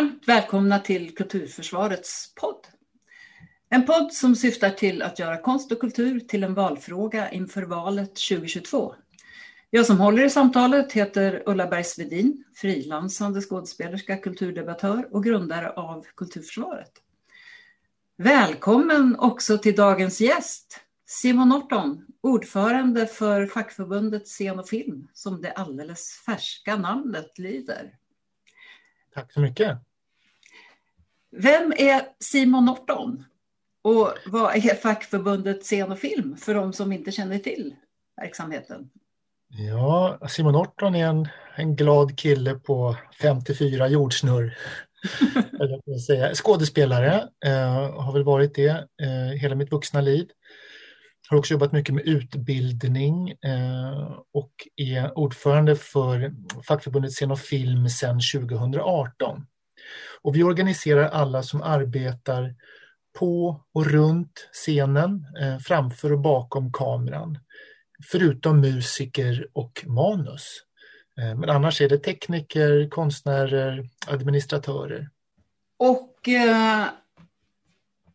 Varmt välkomna till Kulturförsvarets podd. En podd som syftar till att göra konst och kultur till en valfråga inför valet 2022. Jag som håller i samtalet heter Ulla Bergsvedin, frilansande skådespelerska, kulturdebattör och grundare av Kulturförsvaret. Välkommen också till dagens gäst, Simon Norton, ordförande för fackförbundet Scen och film, som det alldeles färska namnet lyder. Tack så mycket. Vem är Simon Norton? Och vad är fackförbundet Scen och film för de som inte känner till verksamheten? Ja, Simon Norton är en, en glad kille på 54 jordsnurr. Skådespelare, eh, har väl varit det eh, hela mitt vuxna liv. Har också jobbat mycket med utbildning eh, och är ordförande för fackförbundet Scen och film sedan 2018. Och vi organiserar alla som arbetar på och runt scenen, eh, framför och bakom kameran. Förutom musiker och manus. Eh, men annars är det tekniker, konstnärer, administratörer. Och eh,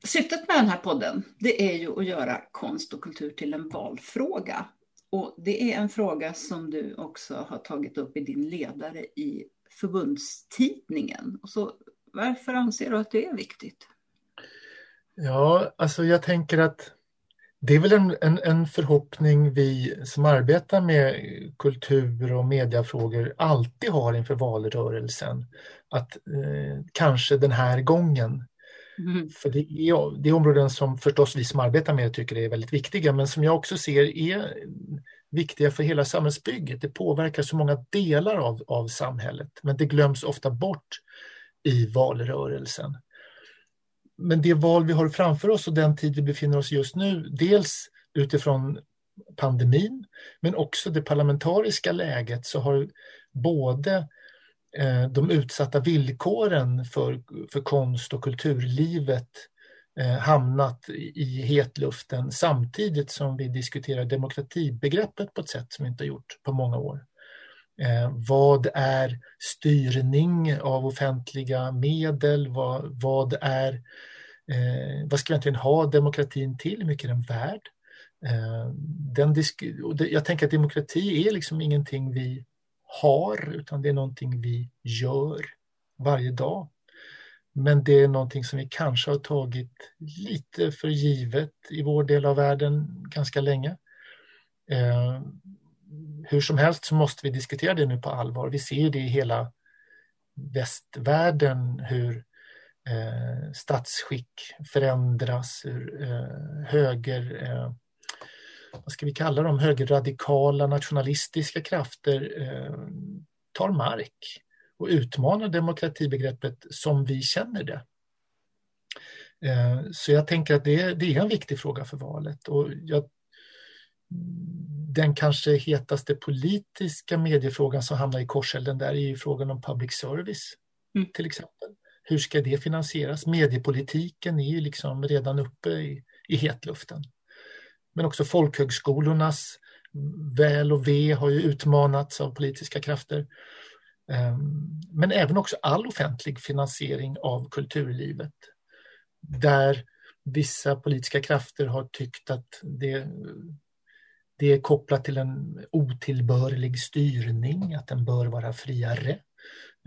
syftet med den här podden det är ju att göra konst och kultur till en valfråga. Och det är en fråga som du också har tagit upp i din ledare i förbundstidningen. Och så, varför anser du att det är viktigt? Ja, alltså jag tänker att det är väl en, en, en, förhoppning vi som arbetar med kultur och mediafrågor alltid har inför valrörelsen. Att eh, kanske den här gången. Mm. För det är, det är områden som förstås vi som arbetar med tycker är väldigt viktiga men som jag också ser är viktiga för hela samhällsbygget. Det påverkar så många delar av, av samhället men det glöms ofta bort i valrörelsen men det val vi har framför oss och den tid vi befinner oss just nu, dels utifrån pandemin, men också det parlamentariska läget så har både eh, de utsatta villkoren för, för konst och kulturlivet eh, hamnat i hetluften samtidigt som vi diskuterar demokratibegreppet på ett sätt som vi inte har gjort på många år. Eh, vad är styrning av offentliga medel? Vad, vad är eh, vad ska vi egentligen ha demokratin till? Hur mycket är den värd? Eh, den jag tänker att demokrati är liksom ingenting vi har utan det är någonting vi gör varje dag. Men det är någonting som vi kanske har tagit lite för givet i vår del av världen ganska länge. Eh, hur som helst så måste vi diskutera det nu på allvar. Vi ser det i hela västvärlden hur eh, statsskick förändras, hur eh, höger, eh, vad ska vi kalla dem, högerradikala nationalistiska krafter eh, tar mark och utmanar demokratibegreppet som vi känner det. Eh, så jag tänker att det, det är en viktig fråga för valet och jag den kanske hetaste politiska mediefrågan som hamnar i korselden där är ju frågan om public service mm. till exempel. Hur ska det finansieras? Mediepolitiken är ju liksom redan uppe i, i hetluften. Men också folkhögskolornas väl och ve har ju utmanats av politiska krafter. Ehm, men även också all offentlig finansiering av kulturlivet. Där vissa politiska krafter har tyckt att det det är kopplat till en otillbörlig styrning, att den bör vara friare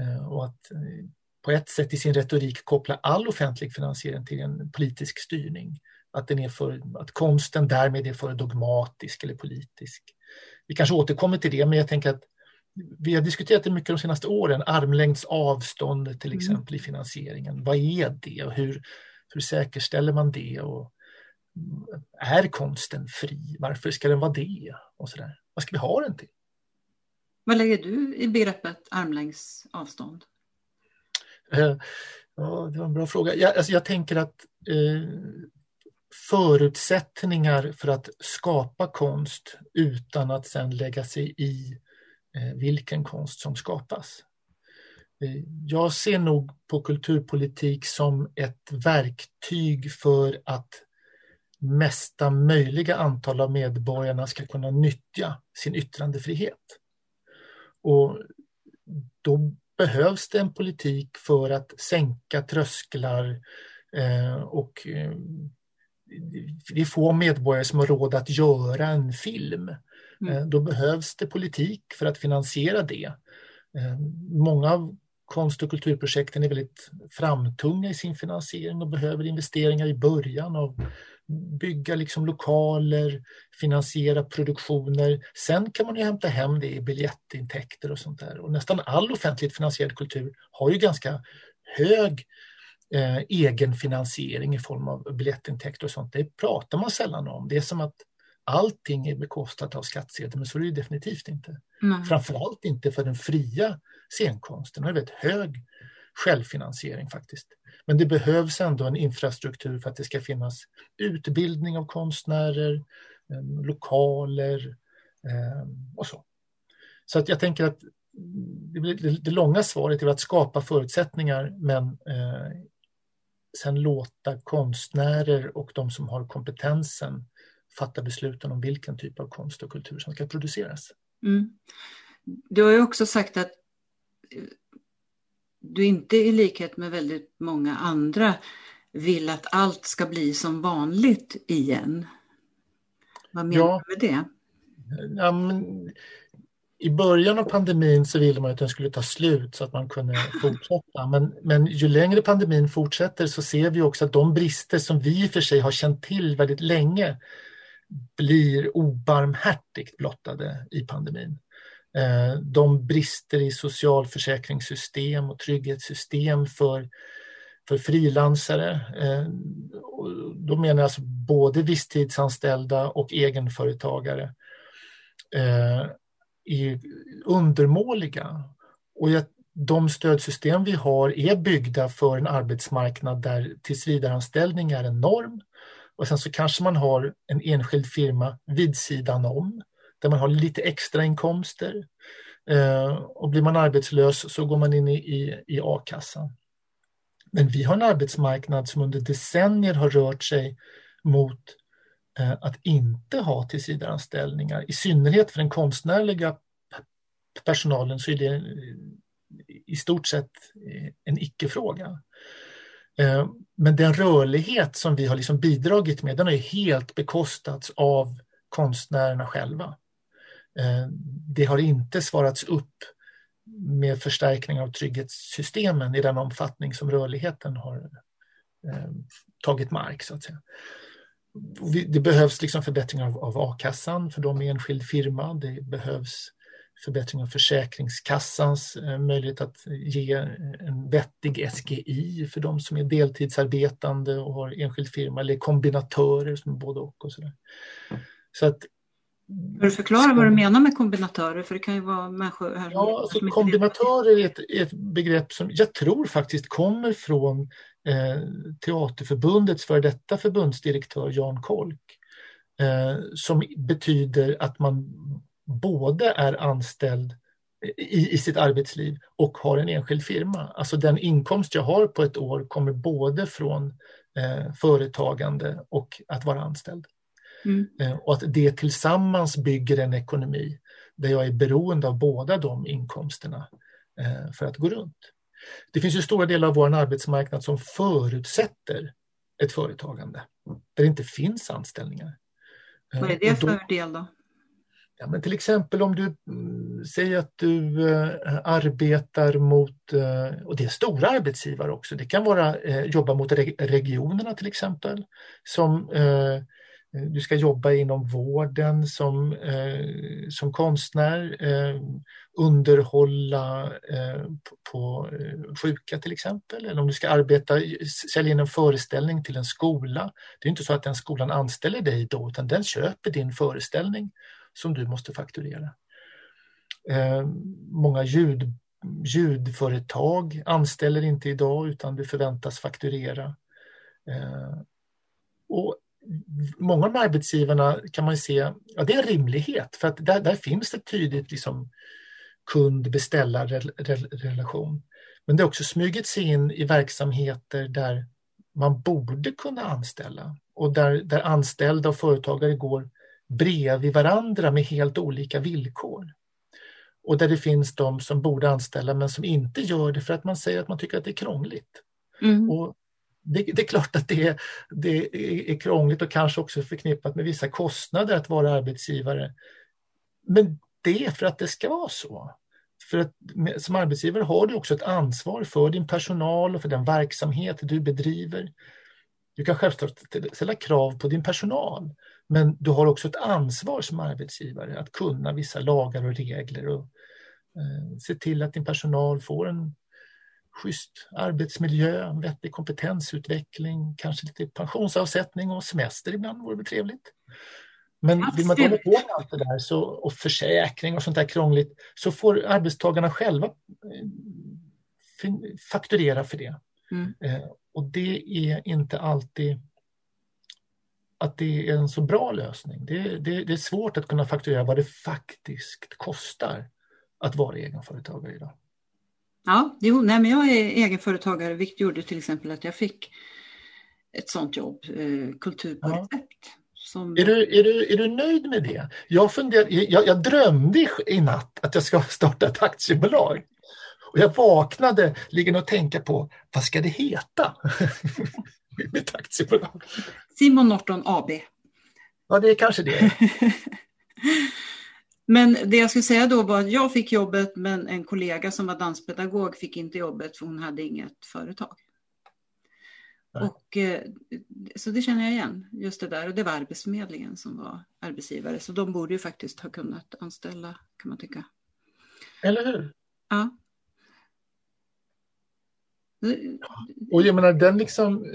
eh, och att eh, på ett sätt i sin retorik koppla all offentlig finansiering till en politisk styrning. Att, den är för, att konsten därmed är för dogmatisk eller politisk. Vi kanske återkommer till det, men jag tänker att vi har diskuterat det mycket de senaste åren, armlängds avstånd till mm. exempel i finansieringen. Vad är det och hur, hur säkerställer man det? Och är konsten fri? Varför ska den vara det? Och så där. Vad ska vi ha den till? Vad lägger du i begreppet armlängds avstånd? Eh, ja, det var en bra fråga. Jag, alltså jag tänker att eh, förutsättningar för att skapa konst utan att sen lägga sig i eh, vilken konst som skapas. Eh, jag ser nog på kulturpolitik som ett verktyg för att mesta möjliga antal av medborgarna ska kunna nyttja sin yttrandefrihet. Och då behövs det en politik för att sänka trösklar eh, och eh, det är få medborgare som har råd att göra en film. Mm. Eh, då behövs det politik för att finansiera det. Många av konst och kulturprojekten är väldigt framtunga i sin finansiering och behöver investeringar i början av bygga liksom lokaler, finansiera produktioner. Sen kan man ju hämta hem det i biljettintäkter och sånt där. Och nästan all offentligt finansierad kultur har ju ganska hög eh, egenfinansiering i form av biljettintäkter och sånt. Det pratar man sällan om. Det är som att allting är bekostat av skattsedeln, men så är det definitivt inte. Mm. Framförallt inte för den fria scenkonsten. Den har väldigt hög självfinansiering faktiskt. Men det behövs ändå en infrastruktur för att det ska finnas utbildning av konstnärer, ehm, lokaler ehm, och så. Så att jag tänker att det, långa svaret är att skapa förutsättningar men eh, sen låta konstnärer och de som har kompetensen fatta besluten om vilken typ av konst och kultur som ska produceras. Mm. Du har ju också sagt att du inte i likhet med väldigt många andra vill att allt ska bli som vanligt igen. Vad menar ja, du med det? Ja, men, I början av pandemin så ville man att den skulle ta slut så att man kunde fortsätta. Men, men ju längre pandemin fortsätter så ser vi också att de brister som vi i och för sig har känt till väldigt länge blir obarmhärtigt blottade i pandemin. Eh, de brister i socialförsäkringssystem och trygghetssystem för, för frilansare. Eh, då menar jag alltså både visstidsanställda och egenföretagare eh, är undermåliga. Och de stödsystem vi har är byggda för en arbetsmarknad där tillsvidareanställning är en norm. Och sen så kanske man har en enskild firma vid sidan om där man har lite extra inkomster. Eh, och blir man arbetslös så går man in i, i, i a-kassan. Men vi har en arbetsmarknad som under decennier har rört sig mot eh, att inte ha tillsvidareanställningar. I synnerhet för den konstnärliga personalen så är det i stort sett eh, en icke-fråga. Eh, men den rörlighet som vi har liksom bidragit med den har helt bekostats av konstnärerna själva. Eh, det har inte svarats upp med förstärkning av trygghetssystemen i den omfattning som rörligheten har eh, tagit mark. så att säga. Det behövs liksom förbättring av, av a-kassan för de med enskild firma. Det behövs förbättring av Försäkringskassans eh, möjlighet att ge en vettig SGI för de som är deltidsarbetande och har enskild firma eller kombinatörer som är både och. och så, där. så att kan du förklara vad du menar med kombinatörer? För det kan ju vara människor här Ja, alltså, kombinatörer är ett, ett, begrepp som jag tror faktiskt kommer från eh, Teaterförbundets för detta förbundsdirektör Jan Kolk. Eh, som betyder att man både är anställd i, i sitt arbetsliv och har en enskild firma. Alltså den inkomst jag har på ett år kommer både från eh, företagande och att vara anställd. Mm. Eh, och att det tillsammans bygger en ekonomi där jag är beroende av båda de inkomsterna eh, för att gå runt. Det finns ju stora delar av vår arbetsmarknad som förutsätter ett företagande där det inte finns anställningar. Eh, Vad är det för del då? Ja, men till exempel om du mm, säger att du arbetar mot, och det är stora arbetsgivare också, det kan vara jobba mot re regionerna till exempel, som Eh, du ska jobba inom vården som, eh, som konstnär, eh, underhålla eh, på, på eh, sjuka till exempel. Eller om du ska arbeta, sälja in en föreställning till en skola. Det är inte så att den skolan anställer dig då, utan den köper din föreställning som du måste fakturera. Eh, många ljud, ljudföretag anställer inte idag utan du förväntas fakturera. Eh, och många av arbetsgivarna kan man se, ja det är en rimlighet för att där, där finns det tydligt liksom kund-beställar-relation. Men det har också smugit sig in i verksamheter där man borde kunna anställa och där, där anställda och företagare går bredvid varandra med helt olika villkor. och där det finns de som borde anställa men som inte gör det för att man säger att man tycker att det är krångligt. Mm. Och det, det, är klart att det är, det är krångligt och kanske också förknippat med vissa kostnader att vara arbetsgivare. Men det är för att det ska vara så. För att som arbetsgivare har du också ett ansvar för din personal och för den verksamhet du bedriver. Du kan självklart ställa krav på din personal, men du har också ett ansvar som arbetsgivare att kunna vissa lagar och regler och eh, se till att din personal får en schysst arbetsmiljö, vettig kompetensutveckling, kanske lite pensionsavsättning och semester ibland vore det trevligt. Men vill man hålla på allt det där så, och försäkring och sånt där krångligt så får arbetstagarna själva eh, fakturera för det. Mm. Eh, och det är inte alltid att det är en så bra lösning. Det, det, det är svårt att kunna fakturera vad det faktiskt kostar att vara egenföretagare idag. Ja, jo, nej, men jag är egenföretagare, vilket gjorde till exempel att jag fick ett sånt jobb, eh, Kultur på ja. recept. Som... Är, du, är, du, är du nöjd med det? Jag, funder, jag, jag drömde i natt att jag ska starta ett aktiebolag. Och jag vaknade liggande och tänkte på, vad ska det heta? Mitt aktiebolag. Simon Norton AB. Ja, det är kanske det. men det jag skulle säga då var att jag fick jobbet men en kollega som var danspedagog fick inte jobbet för hon hade inget företag. Och, eh, så det känner jag igen, just det där. Och det var Arbetsförmedlingen som var arbetsgivare. Så de borde ju faktiskt ha kunnat anställa, kan man tycka. Eller hur? Ja. Och jag menar den liksom,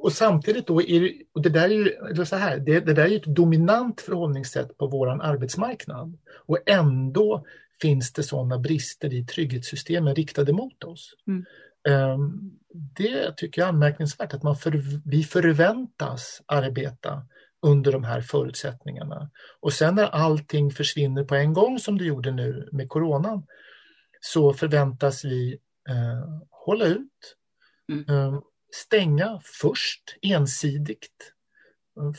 och samtidigt då, är det, och det där är ju så här, det, det där är ett dominant förhållningssätt på våran arbetsmarknad. Och ändå finns det sådana brister i trygghetssystemen riktade mot oss. Mm. Um, det tycker jag är anmärkningsvärt, att man för, vi förväntas arbeta under de här förutsättningarna. Och sen när allting försvinner på en gång som det gjorde nu med coronan så förväntas vi eh, hålla ut, mm. eh, stänga först ensidigt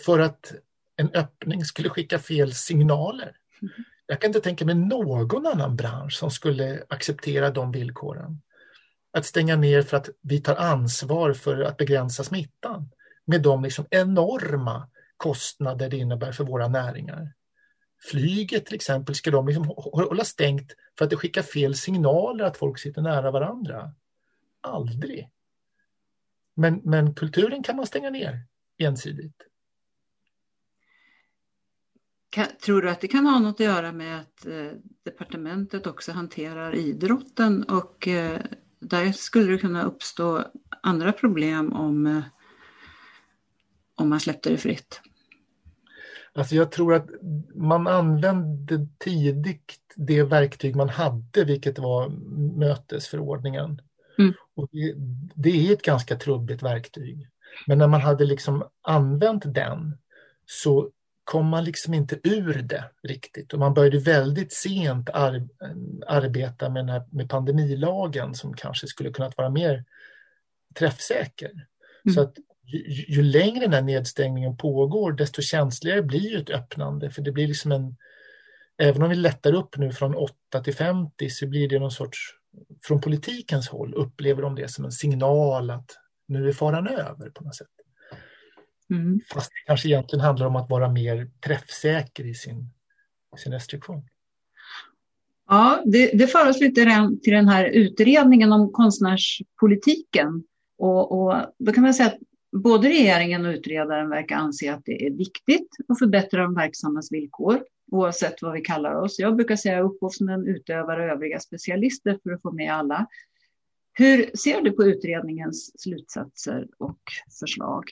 för att en öppning skulle skicka fel signaler. Mm. Jag kan inte tänka mig någon annan bransch som skulle acceptera de villkoren att stänga ner för att vi tar ansvar för att begränsa smittan med de liksom enorma kostnader det innebär för våra näringar. Flyget till exempel, ska de liksom hålla stängt för att det skickar fel signaler att folk sitter nära varandra? Aldrig. Men, men kulturen kan man stänga ner ensidigt. Kan, tror du att det kan ha något att göra med att eh, departementet också hanterar idrotten och eh, där skulle det kunna uppstå andra problem om, eh, om man släppte det fritt. Alltså jag tror att man använde tidigt det verktyg man hade, vilket var mötesförordningen. Mm. Och det, det, är ett ganska trubbigt verktyg. Men när man hade liksom använt den så kom man liksom inte ur det riktigt och man började väldigt sent ar arbeta med, här, med pandemilagen som kanske skulle kunnat vara mer träffsäker. Mm. Så att ju, ju, längre den här nedstängningen pågår desto känsligare blir ett öppnande för det blir liksom en Även om vi lättar upp nu från 8 till 50 så blir det någon sorts från politikens håll upplever de det som en signal att nu är faran över på något sätt. Mm. Fast det kanske egentligen handlar om att vara mer träffsäker i sin, sin restriktion. Ja, det, det för oss lite till den här utredningen om konstnärspolitiken. Och, och då kan man säga att både regeringen och utredaren verkar anse att det är viktigt att förbättra de verksammas villkor, oavsett vad vi kallar oss. Jag brukar säga upphovsmän, utövare och övriga specialister för att få med alla. Hur ser du på utredningens slutsatser och förslag?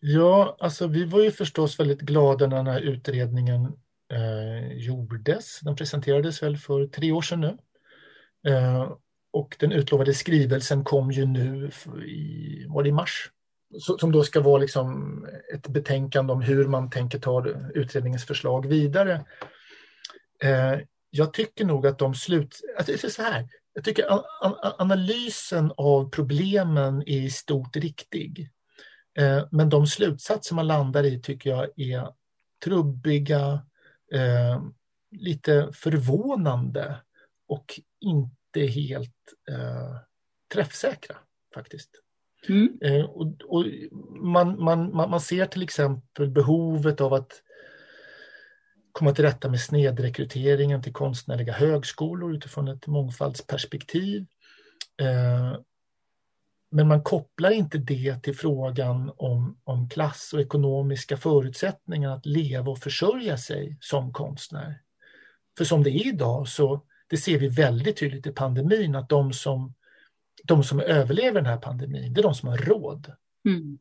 Ja, alltså vi var ju förstås väldigt glada när den här utredningen eh, gjordes. Den presenterades väl för tre år sedan nu. Eh, och den utlovade skrivelsen kom ju nu i, var det i mars? Som då ska vara liksom ett betänkande om hur man tänker ta utredningens förslag vidare. Eh, jag tycker nog att de slut... Alltså så här, jag tycker analysen av problemen är i stort riktig. Eh, men de slutsatser man landar i tycker jag är trubbiga, eh, lite förvånande och inte helt träffsäkra faktiskt. Mm. Eh, och, och man, man, man, ser till exempel behovet av att komma till rätta med snedrekryteringen till konstnärliga högskolor utifrån ett mångfaldsperspektiv. Eh, men man kopplar inte det till frågan om, om klass och ekonomiska förutsättningar att leva och försörja sig som konstnär. För som det är idag så det ser vi väldigt tydligt i pandemin att de som, de som överlever den här pandemin, det är de som har råd. Mm.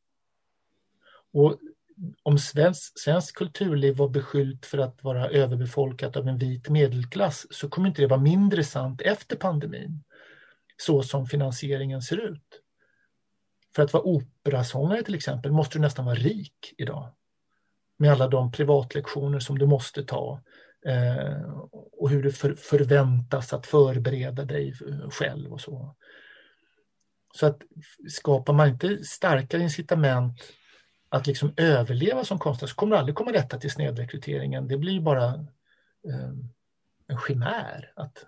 Och om svensk, svensk kulturliv var beskyllt för att vara överbefolkat av en vit medelklass så kommer inte det vara mindre sant efter pandemin, så som finansieringen ser ut. För att vara operasångare till exempel måste du nästan vara rik idag. Med alla de privatlektioner som du måste ta eh, och hur du för, förväntas att förbereda dig själv och så. Så att skapar man inte starkare incitament att liksom överleva som konstnär så kommer du aldrig komma rätta till snedrekryteringen. Det blir bara eh, en chimär. Att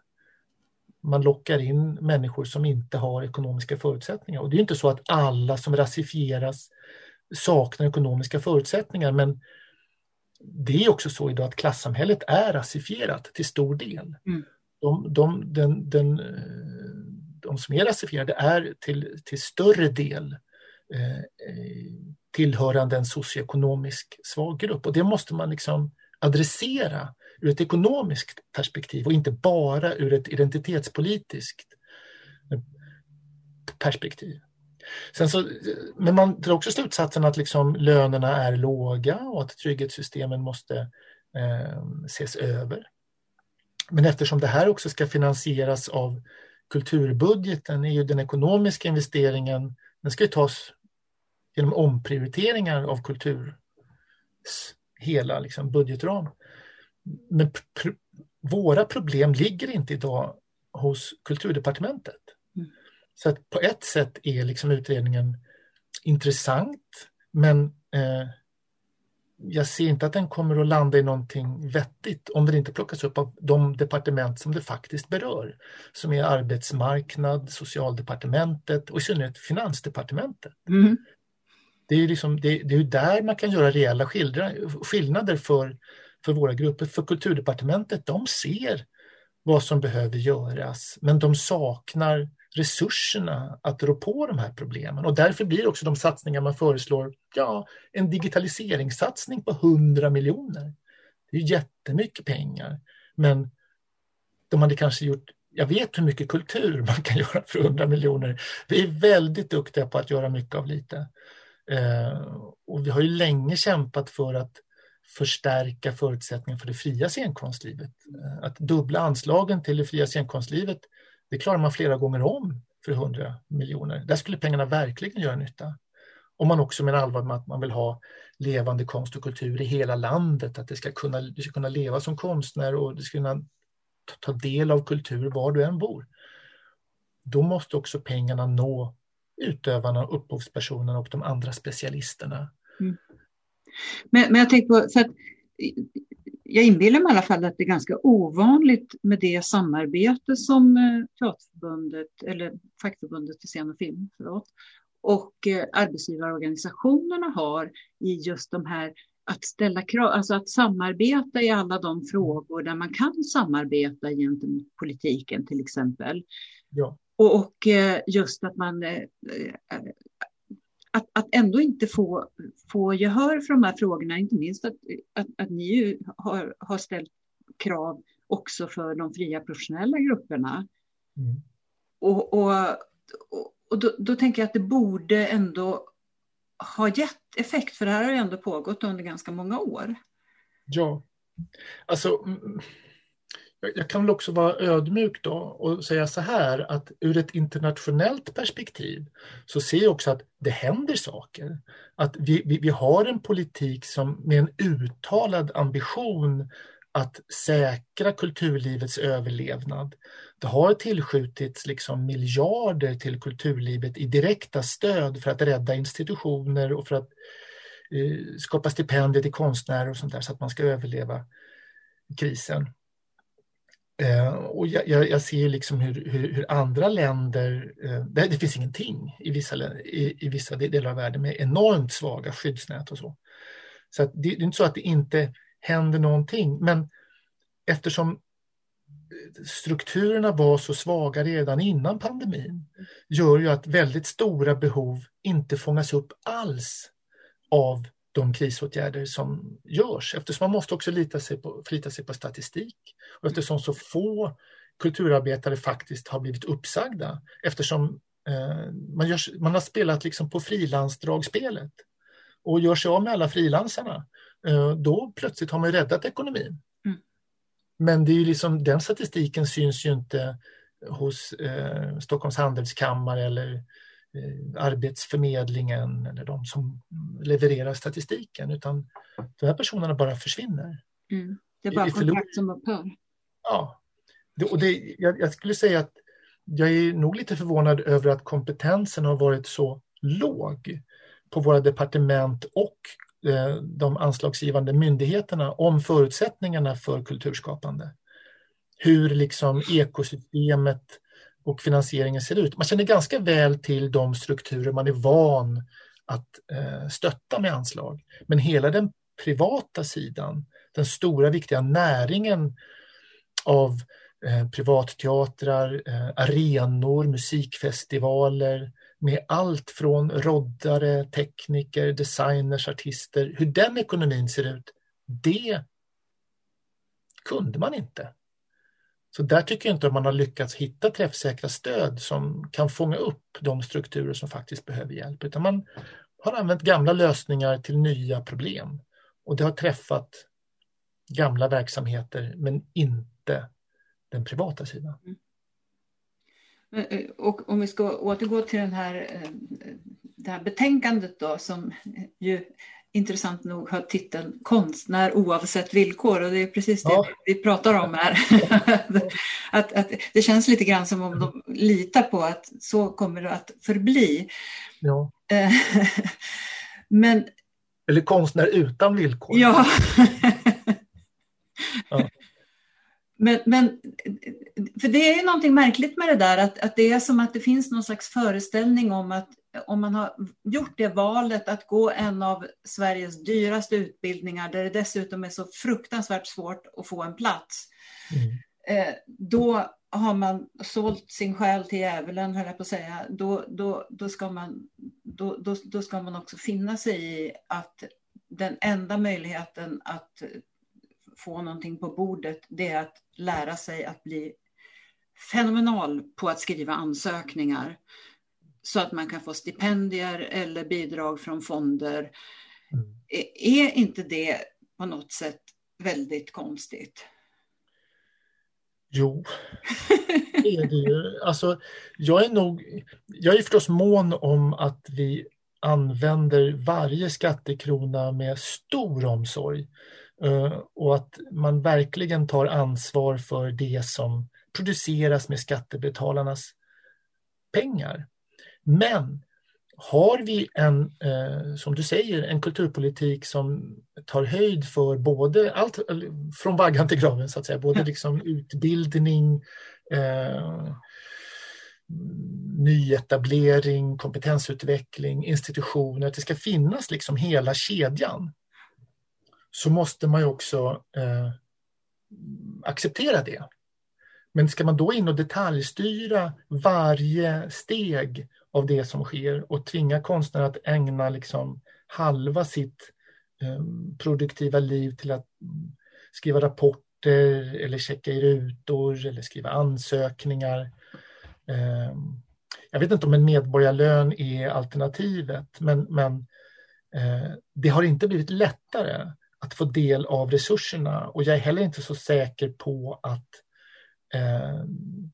man lockar in människor som inte har ekonomiska förutsättningar. Och det är inte så att alla som rasifieras saknar ekonomiska förutsättningar men det är också så idag att klassamhället är rasifierat till stor del. Mm. De, de, den, den, de som är rasifierade är till, till större del eh, eh, tillhörande en socioekonomisk svag grupp och det måste man liksom adressera ur ett ekonomiskt perspektiv och inte bara ur ett identitetspolitiskt perspektiv. Sen så, men man drar också slutsatsen att liksom lönerna är låga och att trygghetssystemen måste eh, ses över. Men eftersom det här också ska finansieras av kulturbudgeten är ju den ekonomiska investeringen, den ska ju tas genom omprioriteringar av kultur hela liksom, budgetram. Men pr våra problem ligger inte idag hos kulturdepartementet. Mm. Så att på ett sätt är liksom utredningen intressant men eh, jag ser inte att den kommer att landa i någonting vettigt om den inte plockas upp av de departement som det faktiskt berör. Som är arbetsmarknad, socialdepartementet och i synnerhet finansdepartementet. Mm. Det är, liksom, det, det är där man kan göra reella skildra, skillnader för för våra grupper. För kulturdepartementet, de ser vad som behöver göras men de saknar resurserna att rå på de här problemen och därför blir också de satsningar man föreslår ja, en digitaliseringssatsning på 100 miljoner. Det är jättemycket pengar men de hade kanske gjort jag vet hur mycket kultur man kan göra för 100 miljoner. Vi är väldigt duktiga på att göra mycket av lite. Eh, och vi har ju länge kämpat för att förstärka förutsättningarna för det fria scenkonstlivet. Eh, att dubbla anslagen till det fria scenkonstlivet, det klarar man flera gånger om för 100 miljoner. Där skulle pengarna verkligen göra nytta. Om man också menar allvar med att man vill ha levande konst och kultur i hela landet, att det ska kunna, du ska kunna leva som konstnär och du ska kunna ta del av kultur var du än bor. Då måste också pengarna nå utövarna, upphovspersonerna och de andra specialisterna. Mm. Men, men jag tänker på, för att jag inbillar mig i alla fall att det är ganska ovanligt med det samarbete som eh, Teaterförbundet, eller Fackförbundet för scen och film, förlåt, och eh, arbetsgivarorganisationerna har i just de här att ställa krav, alltså att samarbeta i alla de frågor där man kan samarbeta gentemot politiken till exempel. Ja. Och, eh, just att man att, att ändå inte få, få gehör för de här frågorna, inte minst att, att, att ni har, har ställt krav också för de fria professionella grupperna. Mm. Och, och, och, och då, då, tänker jag att det borde ändå ha gett effekt, för det här har ju ändå pågått under ganska många år. Ja, alltså jag kan väl också vara ödmjuk då och säga så här att ur ett internationellt perspektiv så ser jag också att det händer saker. Att vi, vi, vi har en politik som med en uttalad ambition att säkra kulturlivets överlevnad. Det har tillskjutits liksom miljarder till kulturlivet i direkta stöd för att rädda institutioner och för att eh, skapa stipendier till konstnärer och sånt där så att man ska överleva krisen. Eh, och jag, jag, jag, ser liksom hur, hur, hur andra länder, eh, det, det, finns ingenting i vissa, i, i, vissa delar av världen med enormt svaga skyddsnät och så. Så det, det är inte så att det inte händer någonting, men eftersom strukturerna var så svaga redan innan pandemin gör ju att väldigt stora behov inte fångas upp alls av de krisåtgärder som görs eftersom man måste också lita sig på, förlita sig på statistik och eftersom så få kulturarbetare faktiskt har blivit uppsagda eftersom eh, man, görs, man har spelat liksom på frilansdragspelet och gör sig av med alla frilansarna. Eh, då plötsligt har man räddat ekonomin. Mm. Men det är liksom, den statistiken syns ju inte hos eh, Stockholms handelskammare eller Arbetsförmedlingen eller de som levererar statistiken utan de här personerna bara försvinner. Mm. Det är bara kontrakt som upphör. Ja, och det, jag, jag, skulle säga att jag är nog lite förvånad över att kompetensen har varit så låg på våra departement och eh, de anslagsgivande myndigheterna om förutsättningarna för kulturskapande. Hur liksom ekosystemet och finansieringen ser ut. Man känner ganska väl till de strukturer man är van att eh, stötta med anslag. Men hela den privata sidan, den stora viktiga näringen av eh, privatteatrar, eh, arenor, musikfestivaler med allt från roddare, tekniker, designers, artister. Hur den ekonomin ser ut, det kunde man inte. Så där tycker jag inte att man har lyckats hitta träffsäkra stöd som kan fånga upp de strukturer som faktiskt behöver hjälp, utan man har använt gamla lösningar till nya problem. Och det har träffat gamla verksamheter men inte den privata sidan. Mm. Eh, och om vi ska återgå till den här, eh, det här betänkandet då som ju intressant nog har titeln Konstnär oavsett villkor och det är precis det ja. vi pratar om här. att, att det känns lite grann som om de litar på att så kommer det att förbli. Ja. Eh, men, Eller konstnär utan villkor. Ja. ja. Men, men för det är någonting märkligt med det där att, att det är som att det finns någon slags föreställning om att om man har gjort det valet att gå en av Sveriges dyraste utbildningar där det dessutom är så fruktansvärt svårt att få en plats. Mm. Eh, då har man sålt sin själ till djävulen, höll jag på att säga. Då, då, då, ska man, då, då, då ska man också finna sig i att den enda möjligheten att få någonting på bordet, det är att lära sig att bli fenomenal på att skriva ansökningar så att man kan få stipendier eller bidrag från fonder. Mm. Är inte det på något sätt väldigt konstigt? Jo, det är det ju. Alltså, jag är nog, jag är förstås mån om att vi använder varje skattekrona med stor omsorg eh, och att man verkligen tar ansvar för det som produceras med skattebetalarnas pengar. Men har vi en, eh, som du säger, en kulturpolitik som tar höjd för både allt från vaggan till graven så att säga, både liksom utbildning, eh, nyetablering, kompetensutveckling, institutioner, att det ska finnas liksom hela kedjan. Så måste man ju också eh, acceptera det. Men ska man då in och detaljstyra varje steg av det som sker och tvinga konstnärer att ägna liksom halva sitt eh, produktiva liv till att mm, skriva rapporter eller checka i rutor eller skriva ansökningar. Eh, jag vet inte om en medborgarlön är alternativet, men, men eh, det har inte blivit lättare att få del av resurserna och jag är heller inte så säker på att eh,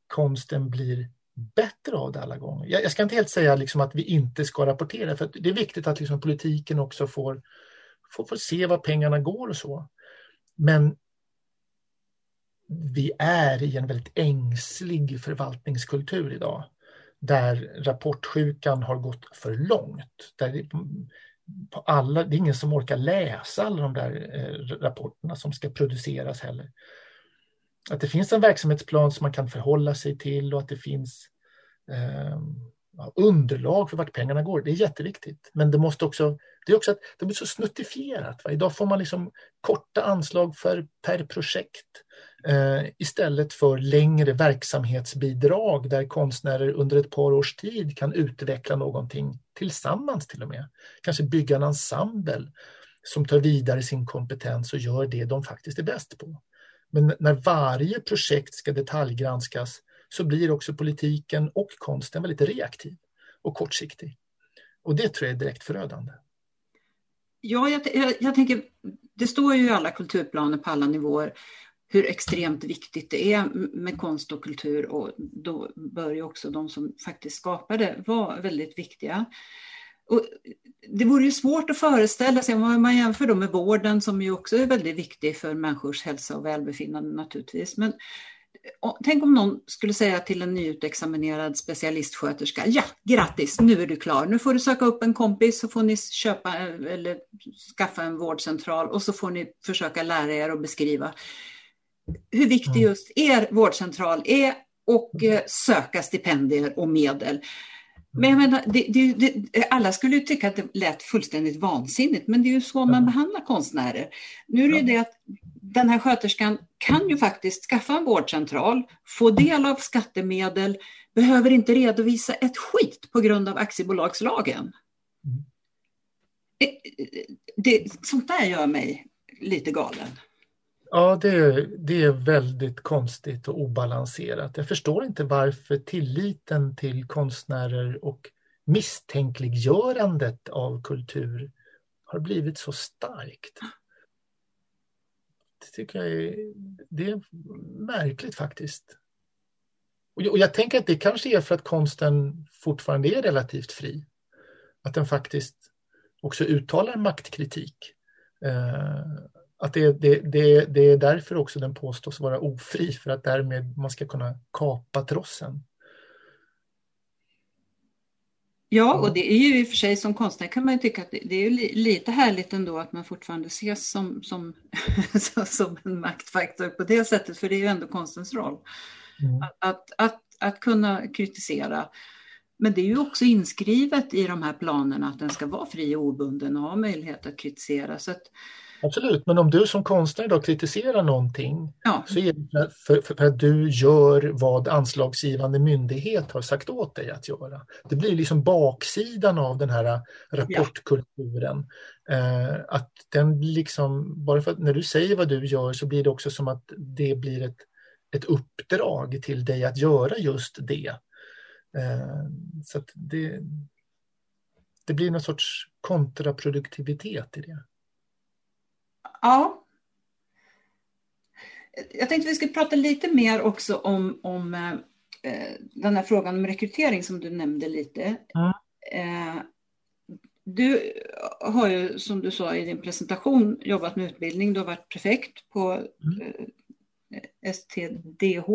konsten blir bättre av det alla gånger. Jag, jag ska inte helt säga liksom att vi inte ska rapportera, för det är viktigt att liksom politiken också får, får, får se var pengarna går och så. Men vi är i en väldigt ängslig förvaltningskultur idag där rapportsjukan har gått för långt. Där det, på alla, det är ingen som orkar läsa alla de där eh, rapporterna som ska produceras heller att det finns en verksamhetsplan som man kan förhålla sig till och att det finns eh, underlag för vart pengarna går. Det är jätteviktigt. Men det måste också, det är också att det blir så snuttifierat. Va? Idag får man liksom korta anslag för, per projekt eh, istället för längre verksamhetsbidrag där konstnärer under ett par års tid kan utveckla någonting tillsammans till och med. Kanske bygga en ensemble som tar vidare sin kompetens och gör det de faktiskt är bäst på. Men när varje projekt ska detaljgranskas så blir också politiken och konsten väldigt reaktiv och kortsiktig. Och det tror jag är direkt förödande. Ja, jag, jag, jag tänker, det står ju i alla kulturplaner på alla nivåer hur extremt viktigt det är med konst och kultur och då bör ju också de som faktiskt skapar det vara väldigt viktiga. Och det vore ju svårt att föreställa sig, om man jämför då med vården som ju också är väldigt viktig för människors hälsa och välbefinnande naturligtvis. Men tänk om någon skulle säga till en nyutexaminerad specialistsköterska, ja grattis, nu är du klar, nu får du söka upp en kompis så får ni köpa eller skaffa en vårdcentral och så får ni försöka lära er att beskriva hur viktig just er vårdcentral är och eh, söka stipendier och medel. Men jag menar, det, det, det, alla skulle ju tycka att det lät fullständigt vansinnigt, men det är ju så man behandlar konstnärer. Nu är det ju det att den här sköterskan kan ju faktiskt skaffa en vårdcentral, få del av skattemedel, behöver inte redovisa ett skit på grund av aktiebolagslagen. Mm. Det, det, sånt där gör mig lite galen. Ja, det är, det är väldigt konstigt och obalanserat. Jag förstår inte varför tilliten till konstnärer och misstänkliggörandet av kultur har blivit så starkt. Det tycker jag är, det är märkligt faktiskt. Och jag, och jag tänker att det kanske är för att konsten fortfarande är relativt fri. Att den faktiskt också uttalar maktkritik. Eh, att det, det, det, det är därför också den påstås vara ofri, för att därmed man ska kunna kapa trossen. Ja, och det är ju i och för sig som konstnär kan man ju tycka att det är lite härligt ändå att man fortfarande ses som, som, som en maktfaktor på det sättet, för det är ju ändå konstens roll. Mm. Att, att, att, att, kunna kritisera. Men det är ju också inskrivet i de här planerna att den ska vara fri och obunden och ha möjlighet att kritisera. Så att, Absolut, men om du som konstnär då kritiserar någonting ja. så är det för, för, att du gör vad anslagsgivande myndighet har sagt åt dig att göra. Det blir liksom baksidan av den här rapportkulturen. Ja. Eh, att den liksom, bara för att när du säger vad du gör så blir det också som att det blir ett, ett uppdrag till dig att göra just det. Eh, så det, det blir någon sorts kontraproduktivitet i det. Ja. Jag tänkte vi skulle prata lite mer också om, om eh, den här frågan om rekrytering som du nämnde lite. Mm. Eh, du har ju som du sa i din presentation jobbat med utbildning. Du har varit prefekt på mm. eh, STDH.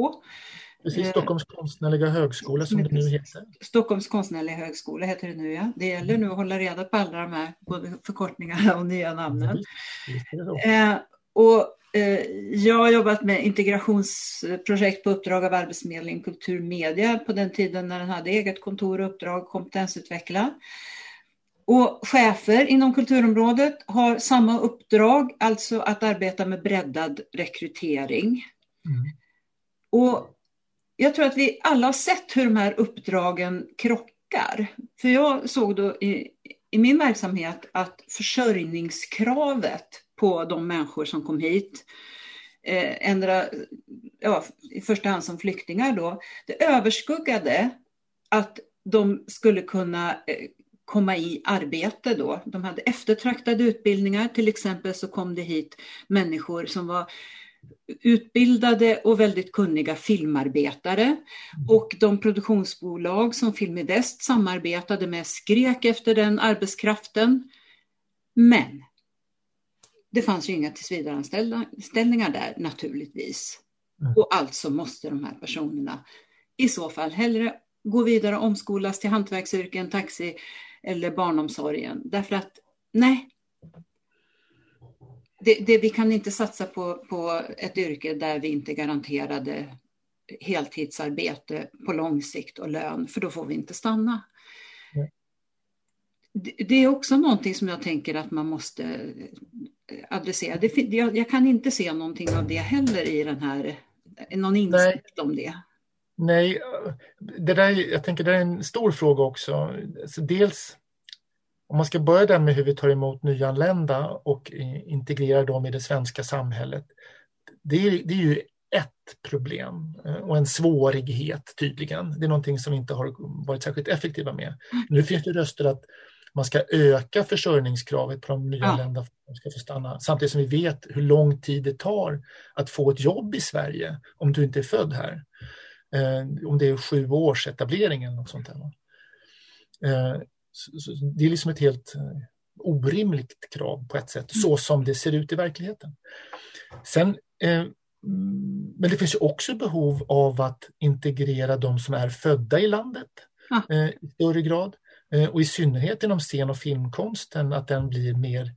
Precis, eh, Stockholms konstnärliga högskola som det nu heter. Stockholms konstnärliga högskola heter det nu ja. Det gäller nu att hålla reda på alla de här både förkortningarna och nya namnen. Eh, och eh, jag har jobbat med integrationsprojekt på uppdrag av Arbetsförmedlingen Kultur Media på den tiden när den hade eget kontor och uppdrag kompetensutveckla. Och chefer inom kulturområdet har samma uppdrag, alltså att arbeta med breddad rekrytering. Mm. Och jag tror att vi alla har sett hur de här uppdragen krockar. För jag såg då i, i min verksamhet att försörjningskravet på de människor som kom hit, eh, ändra, ja, i första hand som flyktingar då, det överskuggade att de skulle kunna eh, komma i arbete då. De hade eftertraktade utbildningar, till exempel så kom det hit människor som var utbildade och väldigt kunniga filmarbetare. Mm. Och de produktionsbolag som Film i Väst samarbetade med skrek efter den arbetskraften. Men det fanns ju inga tillsvidareanställningar där naturligtvis. Mm. Och alltså måste de här personerna i så fall hellre gå vidare och omskolas till hantverksyrken, taxi eller barnomsorgen. Därför att nej, det, det, vi kan inte satsa på, på ett yrke där vi inte är garanterade heltidsarbete på lång sikt och lön, för då får vi inte stanna. Det, det är också någonting som jag tänker att man måste adressera. Det, jag, jag, kan inte se någonting av det heller i den här, någon insikt om det. Nej, det där, jag tänker det är en stor fråga också. Alltså dels om man ska börja där med hur vi tar emot nyanlända och integrerar dem i det svenska samhället. Det är, det är ju ett problem eh, och en svårighet tydligen. Det är någonting som vi inte har varit särskilt effektiva med. Nu finns det röster att man ska öka försörjningskravet på de nyanlända de ska få stanna. Samtidigt som vi vet hur lång tid det tar att få ett jobb i Sverige om du inte är född här. Eh, om det är sju års etablering eller något sånt. Där. Eh, det är liksom ett helt eh, orimligt krav på ett sätt, så som det ser ut i verkligheten. Sen, eh, men det finns också behov av att integrera de som är födda i landet ja. eh, i större grad. Eh, och i synnerhet inom scen och filmkonsten, att den blir mer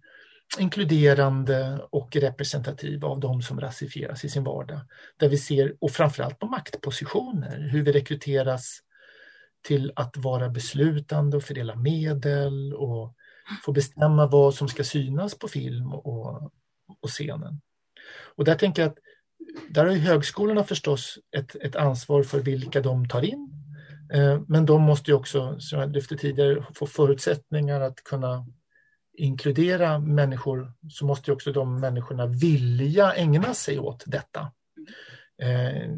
inkluderande och representativ av de som rasifieras i sin vardag. Där vi ser, och framförallt på maktpositioner, hur vi rekryteras till att vara beslutande och fördela medel och få bestämma vad som ska synas på film och, och scenen. Och där tänker jag att där har högskolorna förstås ett, ett ansvar för vilka de tar in. Eh, men de måste ju också, som jag lyfte tidigare, få förutsättningar att kunna inkludera människor så måste också de människorna vilja ägna sig åt detta. Eh,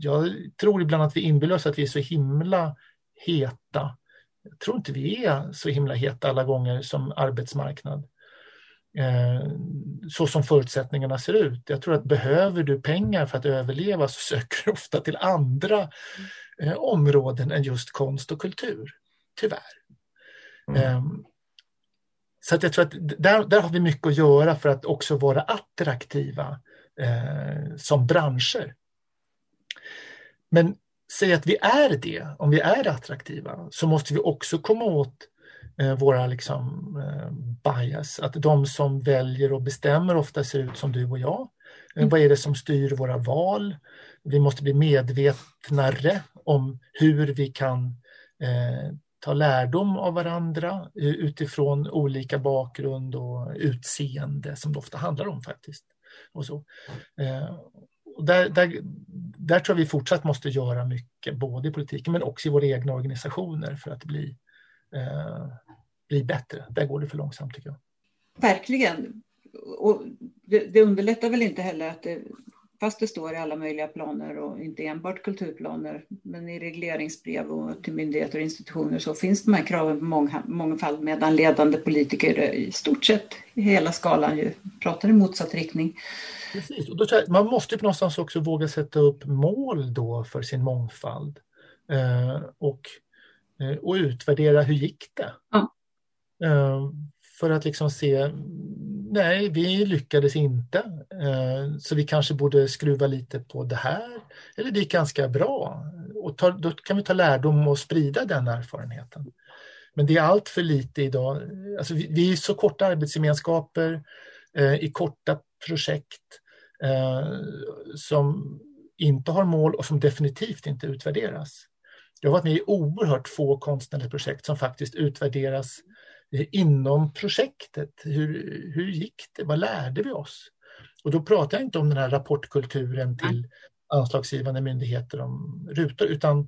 jag tror ibland att vi inbillar oss att vi är så himla heta. Jag tror inte vi är så himla heta alla gånger som arbetsmarknad. Eh, så som förutsättningarna ser ut. Jag tror att behöver du pengar för att överleva så söker du ofta till andra eh, områden än just konst och kultur. Tyvärr. Mm. Eh, så att jag tror att där, där har vi mycket att göra för att också vara attraktiva eh, som branscher. Men säg att vi är det, om vi är attraktiva, så måste vi också komma åt eh, våra liksom, eh, bias. Att de som väljer och bestämmer ofta ser ut som du och jag. Eh, mm. Vad är det som styr våra val? Vi måste bli medvetnare om hur vi kan eh, ta lärdom av varandra utifrån olika bakgrund och utseende som det ofta handlar om faktiskt. Och så. Eh, där, där, där tror jag vi fortsatt måste göra mycket, både i politiken men också i våra egna organisationer för att bli, eh, bli bättre. Där går det för långsamt tycker jag. Verkligen. Och det, det underlättar väl inte heller att det, fast det står i alla möjliga planer och inte enbart kulturplaner, men i regleringsbrev och till myndigheter och institutioner så finns de här kraven på mång, mångfald medan ledande politiker i stort sett i hela skalan ju pratar i motsatt riktning. Precis. Och då man måste ju någonstans också våga sätta upp mål då för sin mångfald eh, och, eh, och utvärdera hur gick det? Ja. Eh, för att liksom se, nej vi lyckades inte eh, så vi kanske borde skruva lite på det här. Eller det gick ganska bra. Och ta, då kan vi ta lärdom och sprida den erfarenheten. Men det är allt för lite idag. Alltså vi, vi är så korta arbetsgemenskaper eh, i korta projekt eh, som inte har mål och som definitivt inte utvärderas. Jag har varit med i oerhört få konstnärliga projekt som faktiskt utvärderas eh, inom projektet. Hur, hur gick det? Vad lärde vi oss? Och då pratar jag inte om den här rapportkulturen till anslagsgivande myndigheter om rutor, utan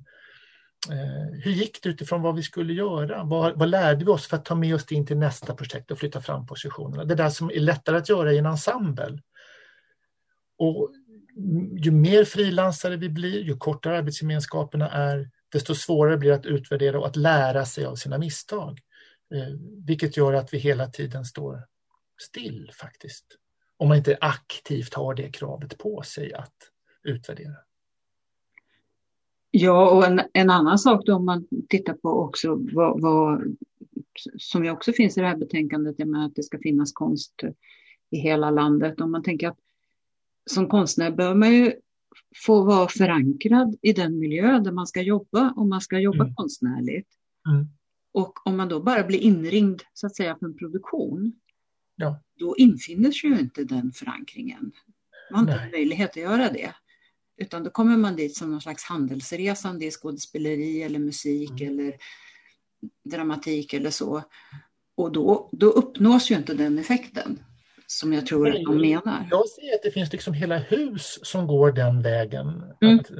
eh, hur gick det utifrån vad vi skulle göra? Vad, vad, lärde vi oss för att ta med oss det in till nästa projekt och flytta fram positionerna? Det där som är lättare att göra i en ensemble och ju mer frilansare vi blir, ju kortare arbetsgemenskaperna är, desto svårare blir det att utvärdera och att lära sig av sina misstag. Eh, vilket gör att vi hela tiden står still faktiskt. Om man inte aktivt har det kravet på sig att utvärdera. Ja, och en, en annan sak då om man tittar på också vad, vad som ju också finns i det här betänkandet, med att det ska finnas konst i hela landet. Om man tänker att som konstnär behöver man ju få vara förankrad i den miljö där man ska jobba om man ska jobba mm. konstnärligt. Mm. Och om man då bara blir inringd så att säga för en produktion, Ja. Då infinner sig ju inte den förankringen. Man har inte Nej. möjlighet att göra det. Utan då kommer man dit som någon slags handelsresande i skådespeleri eller musik Mm. eller dramatik eller så. Och då, då uppnås ju inte den effekten som jag tror att de menar. Jag ser att det finns liksom hela hus som går den vägen. Mm. Att,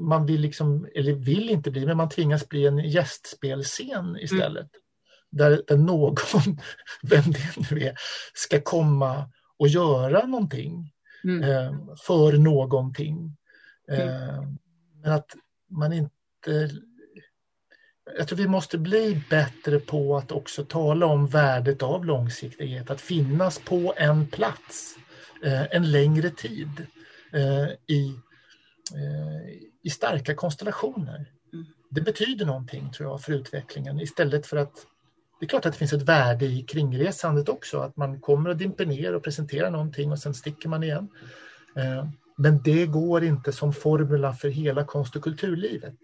man vill liksom, eller vill inte bli, men man tvingas bli en gästspelscen istället. Där, där någon, vem det nu är, ska komma och göra någonting Mm. eh, för någonting. Eh, men att man inte... Jag tror vi måste bli bättre på att också tala om värdet av långsiktighet, att finnas på en plats eh, en längre tid i, i starka konstellationer. Mm. Det betyder någonting tror jag för utvecklingen istället för att det är klart att det finns ett värde i kringresandet också, att man kommer och dimper ner och presenterar någonting och sen sticker man igen. Eh, Men det går inte som formula för hela konst och kulturlivet.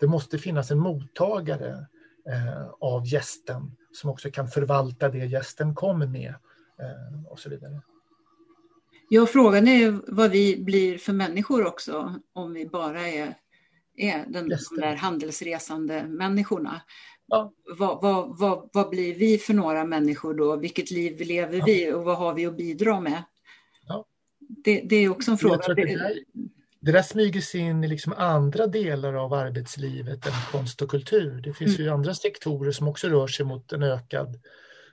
Det måste finnas en mottagare eh, av gästen som också kan förvalta det gästen kommer med eh, och så vidare. Ja, frågan är vad vi blir för människor också om vi bara är, är den, de där handelsresande människorna. Ja. Vad, vad, vad, vad blir vi för några människor då? Vilket liv lever Ja. vi och vad har vi att bidra med? Ja. Det, det är också en fråga. Det, där, det där smyger sig in i liksom andra delar av arbetslivet än konst och kultur. Det finns Mm. ju andra sektorer som också rör sig mot en ökad,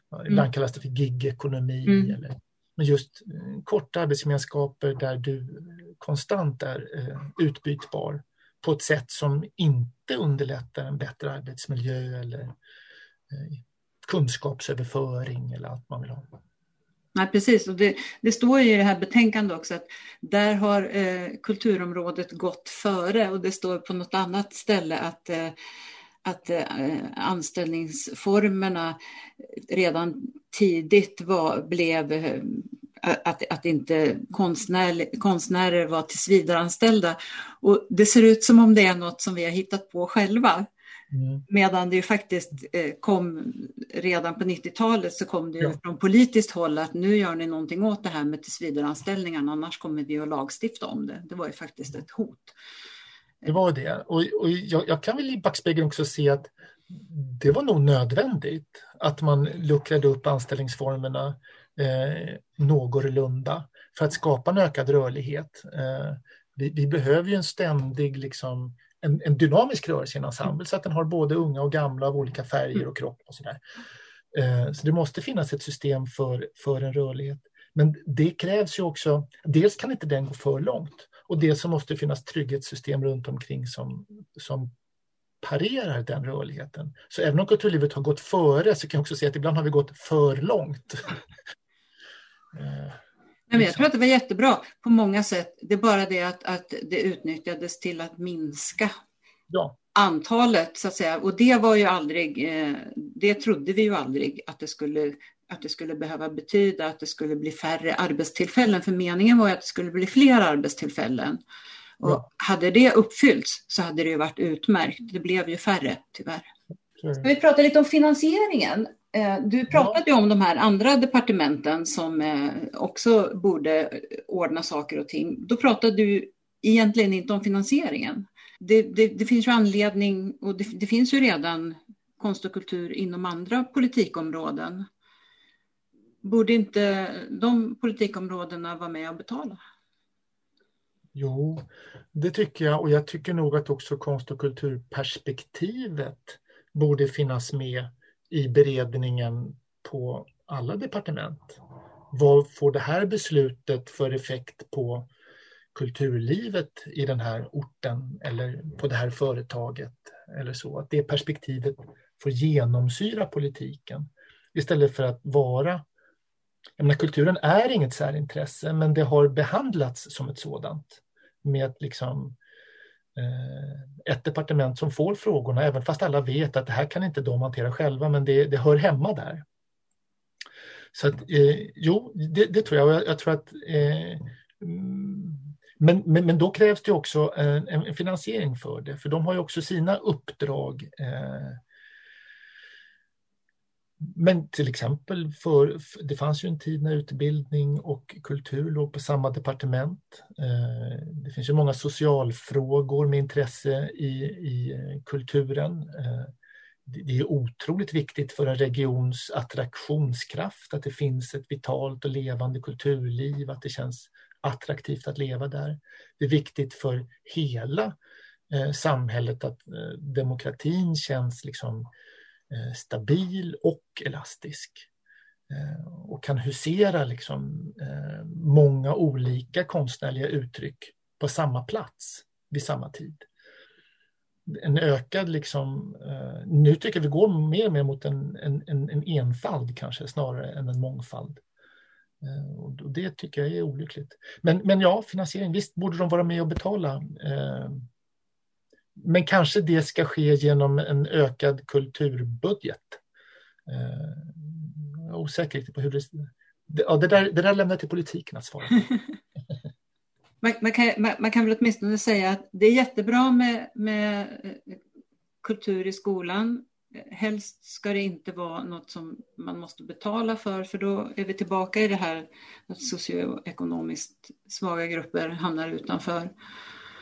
ja, ibland Mm. kallas det för gigekonomi. Mm. Eller, men just eh, korta arbetsgemenskaper där du konstant är eh, utbytbar på ett sätt som inte underlättar en bättre arbetsmiljö eller eh, kunskapsöverföring eller allt man vill ha. Nej, precis. Och det, det står ju i det här betänkandet också att där har eh, kulturområdet gått före och det står på något annat ställe att, eh, att eh, anställningsformerna redan tidigt var, blev eh, att, att inte konstnär, konstnärer var tillsvidareanställda. Och det ser ut som om det är något som vi har hittat på själva. Mm. Medan det ju faktiskt eh, kom redan på 90-talet så kom det ju Ja. från politiskt håll att nu gör ni någonting åt det här med tillsvidareanställningarna annars kommer vi att lagstifta om det. Det var ju faktiskt ett hot. Det var det. Och, och jag, jag kan väl i backspegeln också se att det var nog nödvändigt att man luckrade upp anställningsformerna eh, någorlunda för att skapa en ökad rörlighet. Eh, vi, vi behöver ju en ständig liksom, en, en dynamisk rörelse i en ensemble så att den har både unga och gamla av olika färger och kropp och sådär. Eh, så det måste finnas ett system för, för en rörlighet. Men det krävs ju också, dels kan inte den gå för långt och dels så måste det finnas trygghetssystem runt omkring som, som parerar den rörligheten. Så även om kulturlivet har gått före så kan jag också säga att ibland har vi gått för långt. Eh, Nej, men jag tror att det var jättebra på många sätt. Det är bara det att, att det utnyttjades till att minska ja, antalet så att säga. Och det var ju aldrig, eh, det trodde vi ju aldrig att det skulle att det skulle behöva betyda att det skulle bli färre arbetstillfällen. För meningen var ju att det skulle bli fler arbetstillfällen. Och Ja. hade det uppfyllts så hade det ju varit utmärkt. Det blev ju färre tyvärr. Ska vi prata lite om finansieringen? Eh, Du pratade ju om de här andra departementen som eh, också borde ordna saker och ting. Då pratade du egentligen inte om finansieringen. Det, det, det finns ju anledning och det, det finns ju redan konst och kultur inom andra politikområden. Borde inte de politikområdena vara med och betala? Jo, det tycker jag och jag tycker nog att också konst och kulturperspektivet borde finnas med i beredningen på alla departement. Vad får det här beslutet för effekt på kulturlivet i den här orten eller på det här företaget eller så? Att det perspektivet får genomsyra politiken istället för att vara jag menar, kulturen är inget särintresse men det har behandlats som ett sådant med liksom eh, ett departement som får frågorna, även fast alla vet att det här kan inte de hantera själva, men det, det hör hemma där. Så att, eh, jo, det, det tror jag. jag. Jag tror att eh, men, men, men då krävs det också eh, en, en finansiering för det, för de har ju också sina uppdrag. Eh, men till exempel, för, det fanns ju en tid när utbildning och kultur låg på samma departement. Eh, det finns ju många socialfrågor med intresse i, i eh, kulturen. Eh, det är otroligt viktigt för en regions attraktionskraft att det finns ett vitalt och levande kulturliv, att det känns attraktivt att leva där. Det är viktigt för hela eh, samhället att eh, demokratin känns liksom Eh, Eh, stabil och elastisk eh, och kan husera liksom eh, många olika konstnärliga uttryck på samma plats vid samma tid. En ökad, liksom, nu tycker vi går mer och mer mot en, en, en enfald kanske snarare än en mångfald. Och det tycker jag är olyckligt. Men, men ja, finansiering, visst borde de vara med och betala men kanske det ska ske genom en ökad kulturbudget. Eh, jag är osäker på hur det... Ja, det, där, det där lämnar jag till politiken att svara man, man, kan, man, man, kan väl åtminstone säga att det är jättebra med, med eh, kultur i skolan. Helst ska det inte vara något som man måste betala för, för då är vi tillbaka i det här att socioekonomiskt svaga grupper hamnar utanför.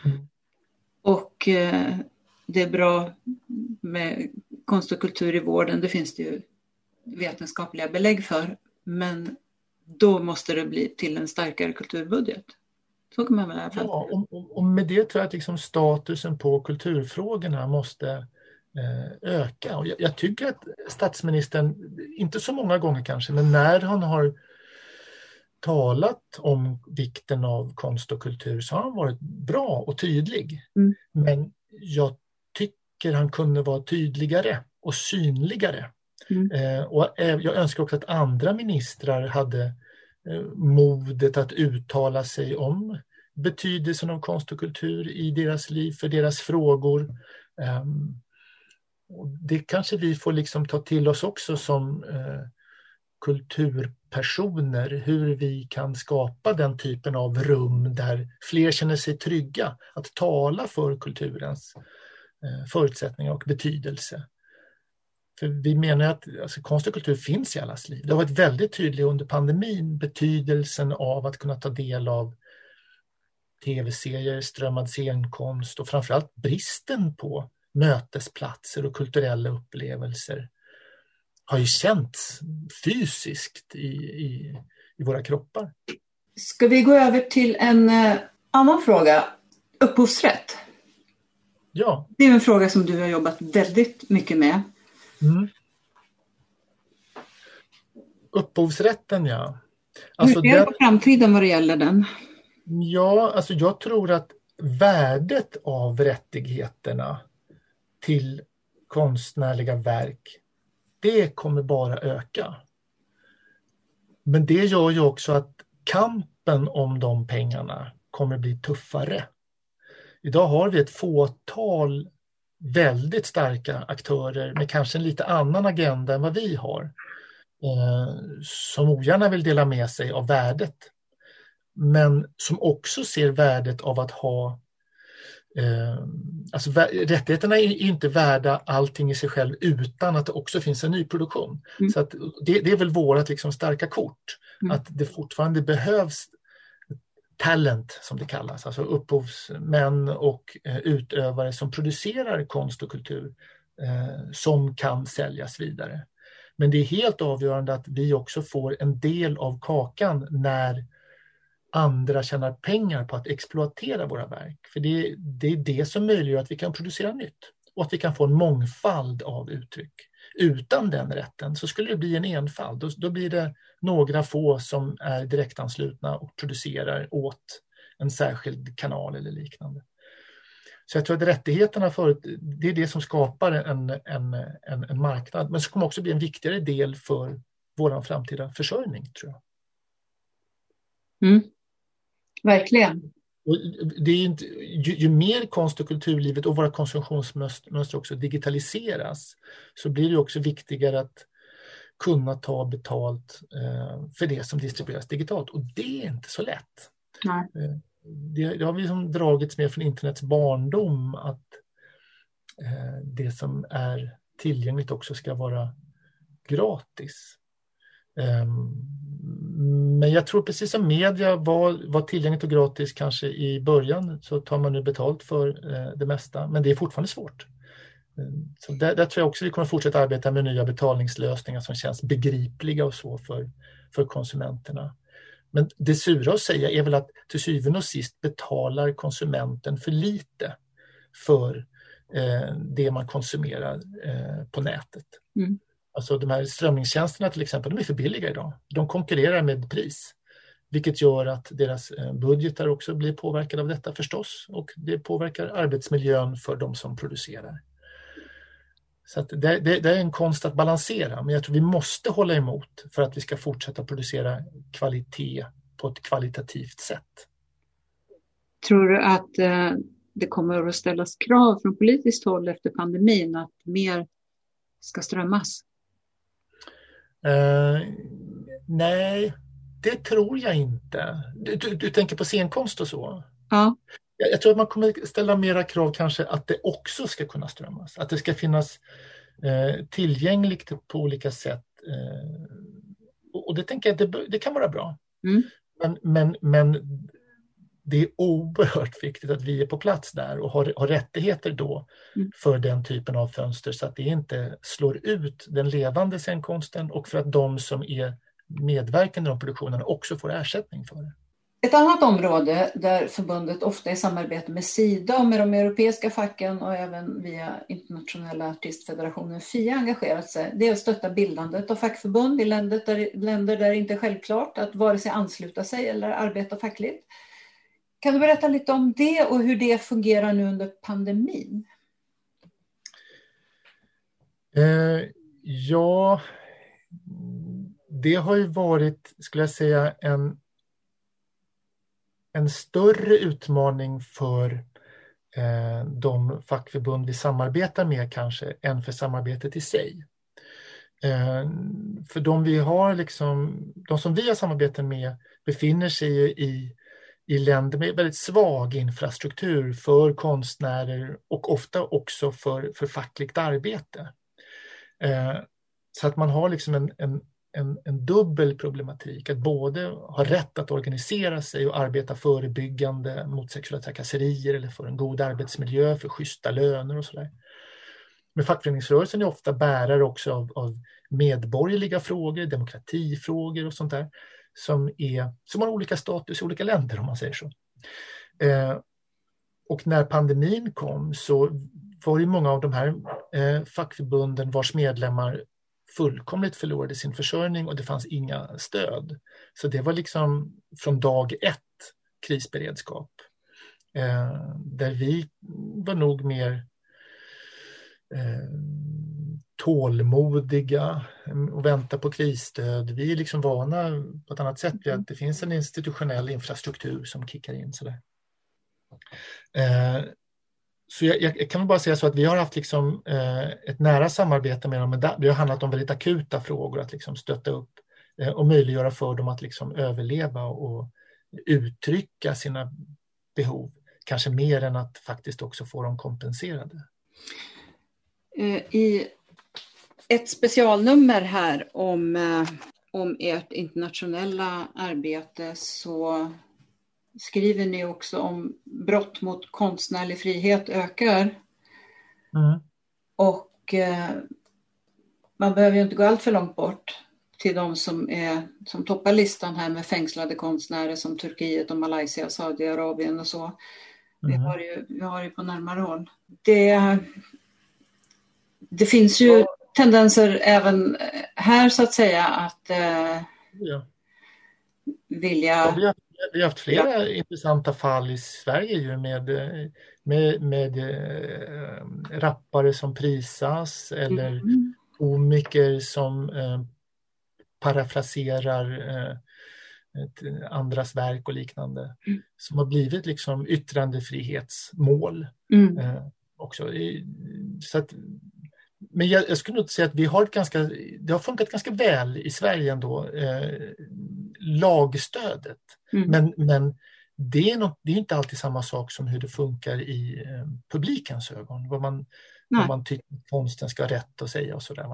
Mm. Och eh, det är bra med konst och kultur i vården, det finns det ju vetenskapliga belägg för. Men då måste det bli till en starkare kulturbudget. Så kan man väl i alla fall. Ja, och, och med det tror jag att liksom statusen på kulturfrågorna måste eh, öka. Och jag, jag, tycker att statsministern, inte så många gånger kanske, men när han har talat om vikten av konst och kultur så har han varit bra och tydlig. Mm. Men jag tycker han kunde vara tydligare och synligare. Mm. Eh, och jag önskar också att andra ministrar hade eh, modet att uttala sig om betydelsen av konst och kultur i deras liv, för deras frågor. Eh, det kanske vi får liksom ta till oss också som eh, kulturpersoner, hur vi kan skapa den typen av rum där fler känner sig trygga att tala för kulturens eh, förutsättningar och betydelse. För vi menar att alltså, konst och kultur finns i allas liv. Det har varit väldigt tydligt under pandemin, betydelsen av att kunna ta del av tv-serier, strömmad scenkonst och framförallt bristen på mötesplatser och kulturella upplevelser har ju känts fysiskt i, i, i våra kroppar. Ska vi gå över till en eh, annan fråga? Upphovsrätt. Ja. Det är en fråga som du har jobbat väldigt mycket med. Mm. Upphovsrätten, ja. Alltså, Hur ser du på framtiden vad det gäller den? Ja, alltså jag tror att värdet av rättigheterna till konstnärliga verk det kommer bara öka. Men det gör ju också att kampen om de pengarna kommer bli tuffare. Idag har vi ett fåtal väldigt starka aktörer med kanske en lite annan agenda än vad vi har. Eh, som ogärna vill dela med sig av värdet. Men som också ser värdet av att ha Eh, alltså, rättigheterna är inte värda allting i sig själv utan att det också finns en nyproduktion. Mm. Så att det, det, är väl vårt liksom starka kort, mm. att det fortfarande behövs talent som det kallas, alltså upphovsmän och eh, utövare som producerar konst och kultur eh, som kan säljas vidare. Men det är helt avgörande att vi också får en del av kakan när andra tjänar pengar på att exploatera våra verk. För det, det är det som möjliggör att vi kan producera nytt och att vi kan få en mångfald av uttryck. Utan den rätten så skulle det bli en enfald. Då, då blir det några få som är direktanslutna och producerar åt en särskild kanal eller liknande. Så jag tror att rättigheterna för, det är det som skapar en, en, en, en marknad, men som kommer också bli en viktigare del för vår framtida försörjning, tror jag. Mm. Verkligen. Och det är inte, ju, ju, mer konst och kulturlivet och våra konsumtionsmönster också digitaliseras så blir det också viktigare att kunna ta betalt eh, för det som distribueras digitalt och det är inte så lätt. Nej. Eh, det, det, har vi liksom dragits med från internets barndom att eh, det som är tillgängligt också ska vara gratis. Men jag tror precis som media var, var tillgängligt och gratis kanske i början så tar man nu betalt för eh, det mesta, men det är fortfarande svårt. Mm, så där, där, tror jag också vi kommer fortsätta arbeta med nya betalningslösningar som känns begripliga och så för, för konsumenterna. Men det sura att säga är väl att till syvende och sist betalar konsumenten för lite för eh, det man konsumerar eh, på nätet. Mm. Alltså de här strömningstjänsterna till exempel, de är för billiga idag. De konkurrerar med pris. Vilket gör att deras eh, budgetar också blir påverkade av detta förstås. Och det påverkar arbetsmiljön för de som producerar. Så det, det, det, är en konst att balansera, men jag tror vi måste hålla emot för att vi ska fortsätta producera kvalitet på ett kvalitativt sätt. Tror du att eh, det kommer att ställas krav från politiskt håll efter pandemin att mer ska strömmas? Uh, nej, det tror jag inte. Du, du, du, tänker på scenkonst och så? Ja. Jag, jag, tror att man kommer ställa mera krav kanske att det också ska kunna strömmas. Att det ska finnas uh, tillgängligt på olika sätt. Uh, och det tänker jag det, det kan vara bra. Mm. Men, men, men det är oerhört viktigt att vi är på plats där och har, har rättigheter då mm. för den typen av fönster så att det inte slår ut den levande scenkonsten och för att de som är medverkande i de produktionerna också får ersättning för det. Ett annat område där förbundet ofta i samarbete med Sida och med de europeiska facken och även via internationella artistfederationen FIA engagerat sig, det är att stötta bildandet av fackförbund i länder där, länder där det inte är självklart att vare sig ansluta sig eller arbeta fackligt. Kan du berätta lite om det och hur det fungerar nu under pandemin? Eh, ja, det har ju varit, skulle jag säga, en, en större utmaning för eh, de fackförbund vi samarbetar med kanske än för samarbetet i sig. Eh, för de vi har, liksom, de som vi har samarbete med befinner sig i i länder med väldigt svag infrastruktur för konstnärer och ofta också för, för fackligt arbete. Eh, så att man har liksom en, en, en, en, dubbel problematik, att både ha rätt att organisera sig och arbeta förebyggande mot sexuella trakasserier eller för en god arbetsmiljö, för schyssta löner och sådär. Men fackföreningsrörelsen är ofta bärare också av, av medborgerliga frågor, demokratifrågor och sånt där som, är, som har olika status i olika länder om man säger så. Eh, och när pandemin kom så var det många av de här eh, fackförbunden vars medlemmar fullkomligt förlorade sin försörjning och det fanns inga stöd. Så det var liksom från dag ett krisberedskap. Eh, där vi var nog mer eh, tålmodiga och väntar på krisstöd. Vi är liksom vana på ett annat sätt vid att det finns en institutionell infrastruktur som kickar in. Sådär. Eh, så jag, jag, kan bara säga så att vi har haft liksom, eh, ett nära samarbete med dem. Men det har handlat om väldigt akuta frågor, att liksom stötta upp eh, och möjliggöra för dem att liksom överleva och uttrycka sina behov. Kanske mer än att faktiskt också få dem kompenserade. I ett specialnummer här om, eh, om ert internationella arbete så skriver ni också om brott mot konstnärlig frihet ökar. Mm. Och eh, man behöver ju inte gå allt för långt bort till de som, är, som toppar listan här med fängslade konstnärer som Turkiet och Malaysia, Saudiarabien och så. Mm. Vi, har ju, vi har ju på närmare håll. Det, det finns ju tendenser även här så att säga att eh, ja. vilja... Ja, vi, har, vi har haft flera ja. intressanta fall i Sverige ju med, med, med äh, rappare som prisas eller mm. komiker som äh, parafraserar äh, andras verk och liknande mm. som har blivit liksom yttrandefrihetsmål mm. också. Så att men jag, jag, skulle nog säga att vi har ett ganska, det har funkat ganska väl i Sverige ändå, eh, lagstödet. Mm. Men, men det är, något, det är inte alltid samma sak som hur det funkar i eh, publikens ögon. Vad man, vad man tycker konsten ska ha rätt att säga och sådär.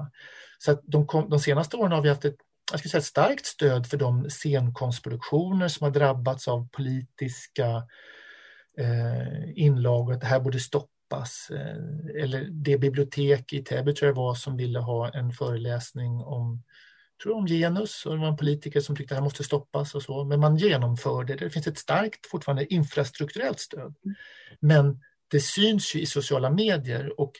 Så att de, kom, de senaste åren har vi haft ett, jag ska säga, ett starkt stöd för de scenkonstproduktioner som har drabbats av politiska eh, inlagor, att det här borde stoppas. Eh, eller det bibliotek i Täby tror jag var som ville ha en föreläsning om tror om genus och det var en politiker som tyckte att det här måste stoppas och så. Men man genomförde det. Det finns ett starkt fortfarande infrastrukturellt stöd. Men det syns ju i sociala medier och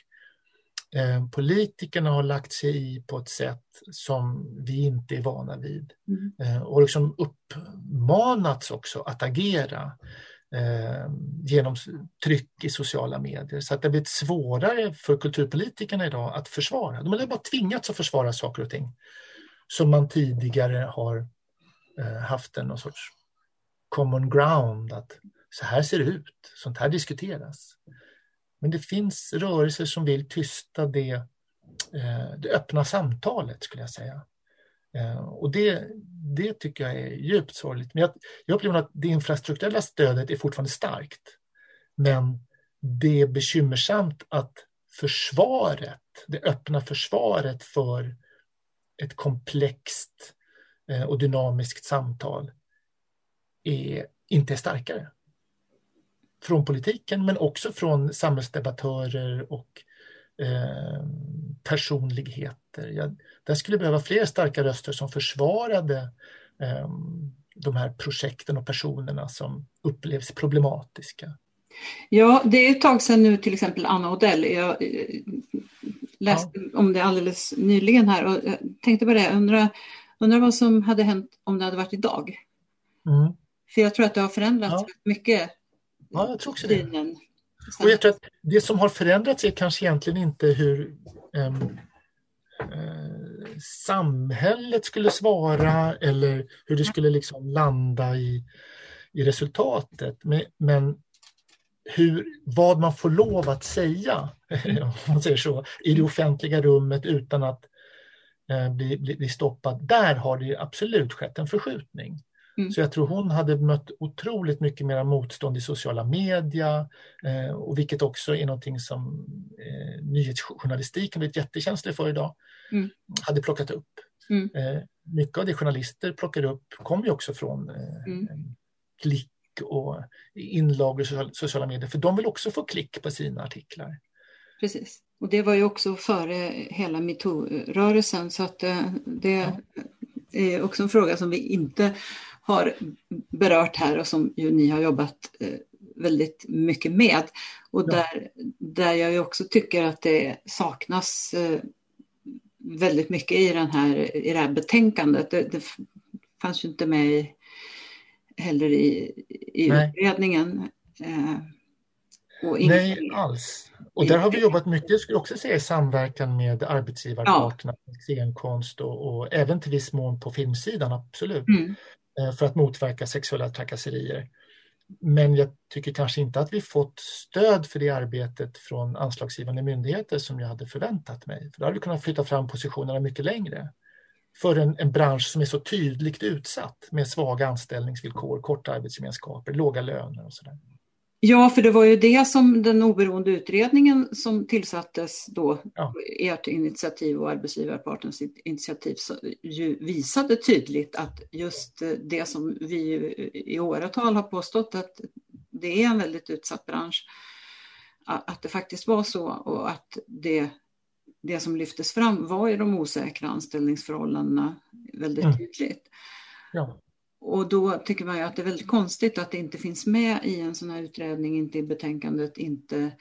eh, politikerna har lagt sig i på ett sätt som vi inte är vana vid. Mm. Eh, och liksom uppmanats också att agera eh, genom tryck i sociala medier. Så att det har blivit svårare för kulturpolitikerna idag att försvara. De har bara tvingats att försvara saker och ting som man tidigare har eh, haft en någon sorts common ground, att så här ser det ut, sånt här diskuteras. Men det finns rörelser som vill tysta det, eh, det öppna samtalet, skulle jag säga. Eh, och det, det tycker jag är djupt sorgligt. Men jag, jag upplever att det infrastrukturella stödet är fortfarande starkt. Men det är bekymmersamt att försvaret, det öppna försvaret för ett komplext eh, och dynamiskt samtal är, inte är starkare. Från politiken men också från samhällsdebattörer och eh, personligheter. Jag, där skulle behöva fler starka röster som försvarade eh, de här projekten och personerna som upplevs problematiska. Ja, det är ett tag sedan nu till exempel Anna Odell. Jag läste ja. om det alldeles nyligen här och jag tänkte på det, undrar, undrar vad som hade hänt om det hade varit idag. Mm. För jag tror att det har förändrats ja. mycket. Ja, jag tror också det. Och jag tror att det som har förändrats är kanske egentligen inte hur eh, samhället skulle svara eller hur det skulle liksom landa i, i resultatet. Men, men hur, vad man får lov att säga om man säger så, i det offentliga rummet utan att eh, bli, bli, bli, stoppad. Där har det absolut skett en förskjutning. Mm. Så jag tror hon hade mött otroligt mycket mer motstånd i sociala media eh, och vilket också är någonting som eh, nyhetsjournalistiken blivit jättekänslig för idag. Mm. Hade plockat upp. Mm. Eh, mycket av det journalister plockar upp kommer ju också från eh, mm. klick och inlagor i sociala medier, för de vill också få klick på sina artiklar. Precis, och det var ju också före hela metoo-rörelsen så att eh, det ja. är också en fråga som vi inte har berört här och som ju ni har jobbat eh, väldigt mycket med. Och där, där jag ju också tycker att det saknas eh, väldigt mycket i, den här, i det här betänkandet. Det, det fanns ju inte med i heller i, i utredningen. Eh, Nej, alls. Och där har vi jobbat mycket, skulle jag också säga, i samverkan med arbetsgivarparterna, ja. scenkonst och, och, även till viss mån på filmsidan, absolut, mm. Eh, för att motverka sexuella trakasserier. Men jag tycker kanske inte att vi fått stöd för det arbetet från anslagsgivande myndigheter som jag hade förväntat mig. För då hade vi kunnat flytta fram positionerna mycket längre för en, en bransch som är så tydligt utsatt med svaga anställningsvillkor, korta arbetsgemenskaper, låga löner och sådär. Ja, för det var ju det som den oberoende utredningen som tillsattes då, ja. ert initiativ och arbetsgivarpartens initiativ, visade tydligt att just det som vi i åratal har påstått att det är en väldigt utsatt bransch, att det faktiskt var så och att det det som lyftes fram var ju de osäkra anställningsförhållandena väldigt mm. tydligt. Ja. Och då tycker man ju att det är väldigt konstigt att det inte finns med i en sån här utredning, inte i betänkandet, inte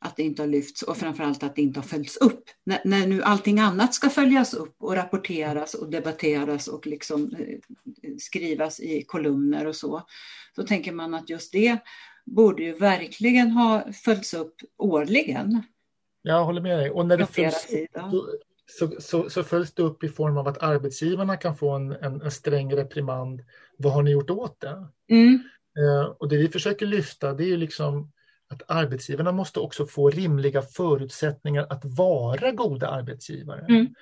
att det inte har lyfts och framförallt att det inte har följts upp. När, när nu allting annat ska följas upp och rapporteras och debatteras och liksom eh, skrivas i kolumner och så, då tänker man att just det borde ju verkligen ha följts upp årligen. Jag håller med dig. Och när det följs så, så, så, följs det upp i form av att arbetsgivarna kan få en, en, en sträng reprimand. Vad har ni gjort åt det? Mm. Eh, och det vi försöker lyfta det är ju liksom att arbetsgivarna måste också få rimliga förutsättningar att vara goda arbetsgivare. Mm.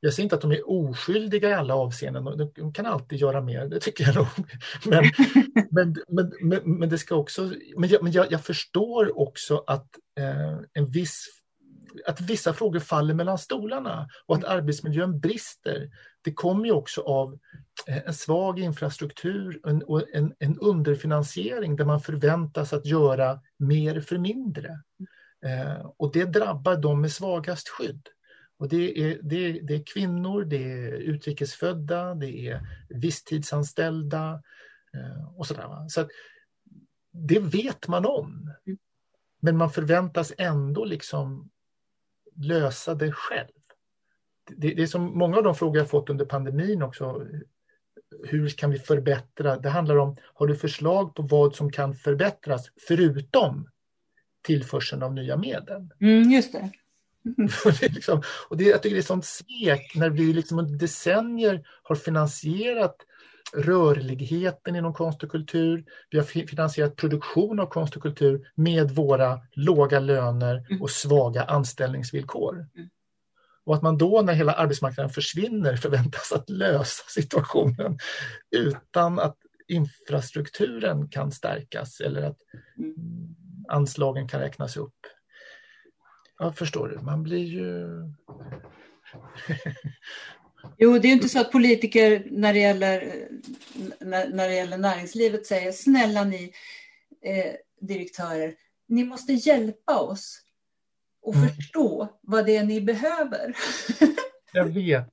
Jag säger inte att de är oskyldiga i alla avseenden, de kan alltid göra mer, det tycker jag nog. Men, men, men, men, men, det ska också, men, jag, men jag, jag förstår också att eh, en viss att vissa frågor faller mellan stolarna och att arbetsmiljön brister. Det kommer ju också av eh, en svag infrastruktur och en, en underfinansiering där man förväntas att göra mer för mindre. Eh, och det drabbar de med svagast skydd. Och det är, det, är, det är kvinnor, det är utrikesfödda, det är visstidsanställda eh, och sådär. Så det vet man om. Men man förväntas ändå liksom lösa det själv. Det, det är som många av de frågor jag fått under pandemin också. Hur kan vi förbättra? Det handlar om, har du förslag på vad som kan förbättras förutom tillförseln av nya medel? Mm, just det. Mm. det liksom, och det, jag tycker det är sånt svek när vi liksom under decennier har finansierat rörligheten inom konst och kultur. Vi har finansierat produktion av konst och kultur med våra låga löner mm. och svaga anställningsvillkor. Mm. Och att man då när hela arbetsmarknaden försvinner förväntas att lösa situationen utan att infrastrukturen kan stärkas eller att mm. anslagen kan räknas upp. Ja, förstår du, man blir ju Jo, det är inte så att politiker när det gäller, när, när det gäller näringslivet säger snälla ni eh, direktörer, ni måste hjälpa oss och mm. förstå vad det är ni behöver. Jag vet.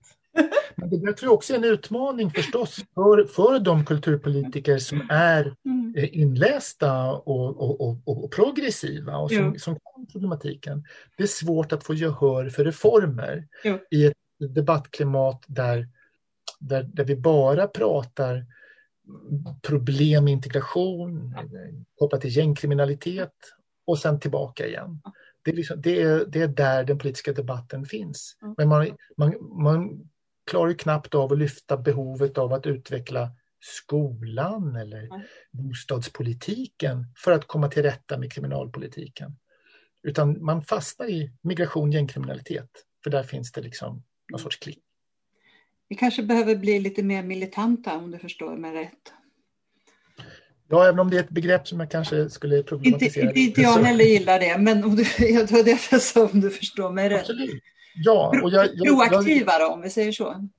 Men det där tror jag också är en utmaning förstås för, för de kulturpolitiker som är mm. Eh, inlästa och, och, och, och progressiva och som, som kan problematiken. Det är svårt att få gehör för reformer jo. i ett debattklimat där, där, där vi bara pratar problem med integration kopplat till gängkriminalitet och sen tillbaka igen. Det är, liksom, det är, det är där den politiska debatten finns. Men man, man, man klarar knappt av att lyfta behovet av att utveckla skolan eller bostadspolitiken för att komma till rätta med kriminalpolitiken. Utan man fastnar i migration, gängkriminalitet, för där finns det liksom någon sorts klick. Vi kanske behöver bli lite mer militanta om du förstår mig rätt. Ja, även om det är ett begrepp som jag kanske skulle problematisera. Inte, inte jag heller gillar det, men om du, det var det jag sa om du förstår mig rätt. Absolut. Ja, och jag, jag, Proaktivare om vi säger så.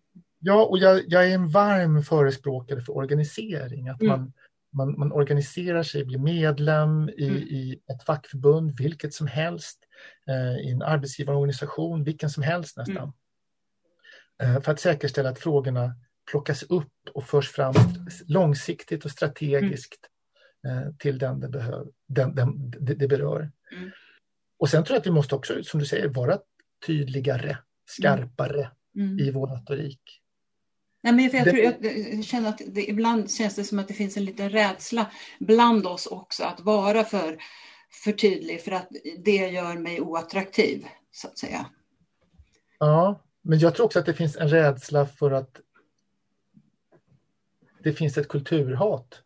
Ja, och jag, jag, är en varm förespråkare för organisering. Att mm. man, man, man, organiserar sig, blir medlem i, mm. i ett fackförbund, vilket som helst, eh, i en arbetsgivarorganisation, vilken som helst nästan. Mm. Eh, för att säkerställa att frågorna plockas upp och förs fram långsiktigt och strategiskt mm. till den det, behöv, den, den, det, det berör. Mm. Och sen tror jag att vi måste också, som du säger, vara tydligare, skarpare mm. i vår retorik. Nej, men jag, tror, jag känner att det, ibland känns det som att det finns en liten rädsla bland oss också att vara för, för tydlig för att det gör mig oattraktiv, så att säga. Ja, men jag tror också att det finns en rädsla för att det finns ett kulturhat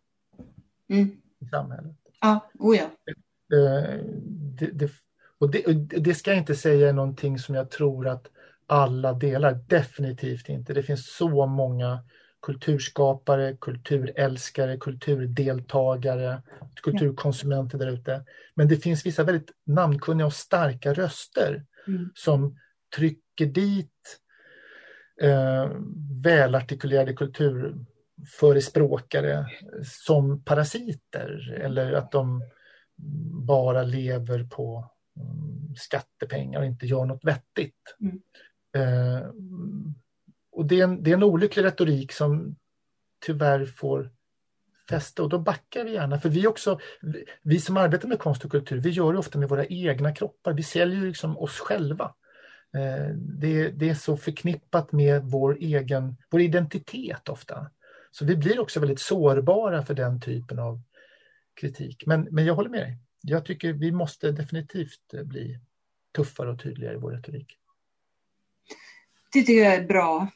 mm. i samhället. Ja, oh ja. Eh, det, det, och det, det, ska jag inte säga är någonting som jag tror att alla delar, definitivt inte. Det finns så många kulturskapare, kulturälskare, kulturdeltagare, kulturkonsumenter där ute. Men det finns vissa väldigt namnkunniga och starka röster mm. som trycker dit eh, välartikulerade kulturförespråkare som parasiter eller att de bara lever på um, skattepengar och inte gör något vettigt. Mm. Eh, och det är, en, det är en olycklig retorik som tyvärr får fäste och då backar vi gärna. För vi också, vi som arbetar med konst och kultur, vi gör det ofta med våra egna kroppar. Vi säljer liksom oss själva. Eh, det, det, är så förknippat med vår egen vår identitet ofta. Så vi blir också väldigt sårbara för den typen av kritik. Men, men jag håller med dig. Jag tycker vi måste definitivt bli tuffare och tydligare i vår retorik. Det tycker jag är bra.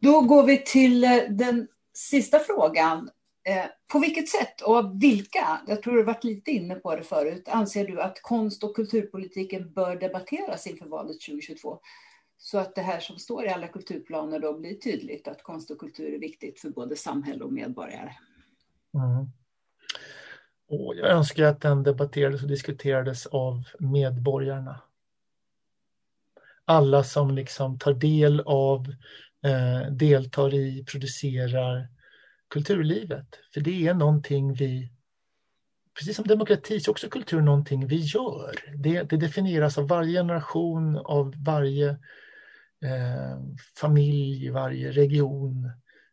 Då går vi till eh, den sista frågan. Eh, på vilket sätt och av vilka, jag tror du varit lite inne på det förut, anser du att konst och kulturpolitiken bör debatteras inför valet 2022? Så att det här som står i alla kulturplaner då blir tydligt att konst och kultur är viktigt för både samhälle och medborgare. Mm. Och jag önskar att den debatterades och diskuterades av medborgarna. alla som liksom tar del av, eh, deltar i, producerar kulturlivet. För det är någonting vi, precis som demokrati, så är också kultur någonting vi gör. Det, det definieras av varje generation, av varje eh, familj, varje region,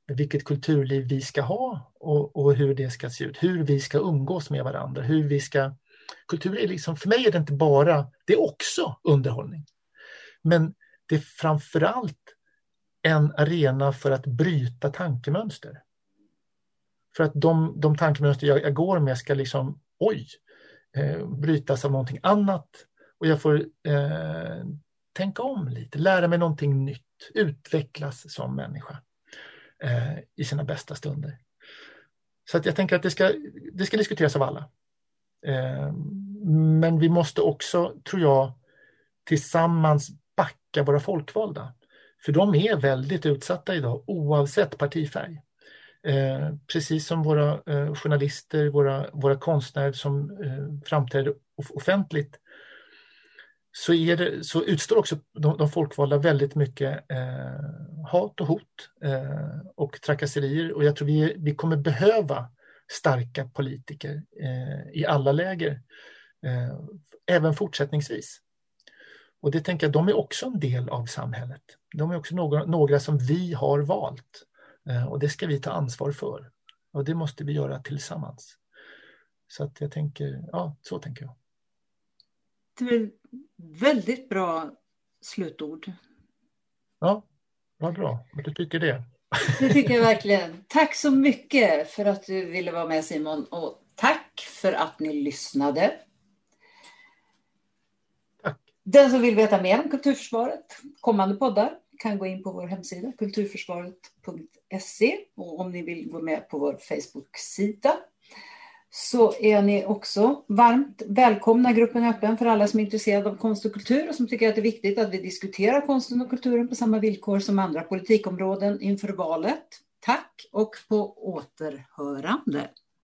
vilket kulturliv vi ska ha och, och, hur det ska se ut, hur vi ska umgås med varandra, hur vi ska... Kultur är liksom, för mig är det inte bara, det är också underhållning. Men det är framförallt en arena för att bryta tankemönster. För att de, de tankemönster jag, jag går med ska liksom, oj, eh, brytas av någonting annat och jag får eh, tänka om lite, lära mig någonting nytt, utvecklas som människa eh, i sina bästa stunder. Så att jag tänker att det ska, det ska diskuteras av alla. Eh, men vi måste också, tror jag, tillsammans backa våra folkvalda. För de är väldigt utsatta idag oavsett partifärg. Eh, precis som våra eh, journalister, våra, våra konstnärer som eh, framträder offentligt så, är det, så utstår också de, de folkvalda väldigt mycket eh, hat och hot eh, och trakasserier och jag tror vi, vi kommer behöva starka politiker eh, i alla läger, eh, även fortsättningsvis. Och det tänker jag, de är också en del av samhället. De är också några, några som vi har valt eh, och det ska vi ta ansvar för. Och det måste vi göra tillsammans. Så att jag tänker, ja, så tänker jag. Det är väldigt bra slutord. Ja, vad bra du tycker det. Det tycker jag verkligen. Tack så mycket för att du ville vara med Simon och tack för att ni lyssnade. Tack. Den som vill veta mer om Kulturförsvaret, kommande poddar, kan gå in på vår hemsida kulturförsvaret.se och om ni vill gå med på vår Facebook-sida så är ni också varmt välkomna. Gruppen är öppen för alla som är intresserade av konst och kultur och som tycker att det är viktigt att vi diskuterar konsten och kulturen på samma villkor som andra politikområden inför valet. Tack och på återhörande.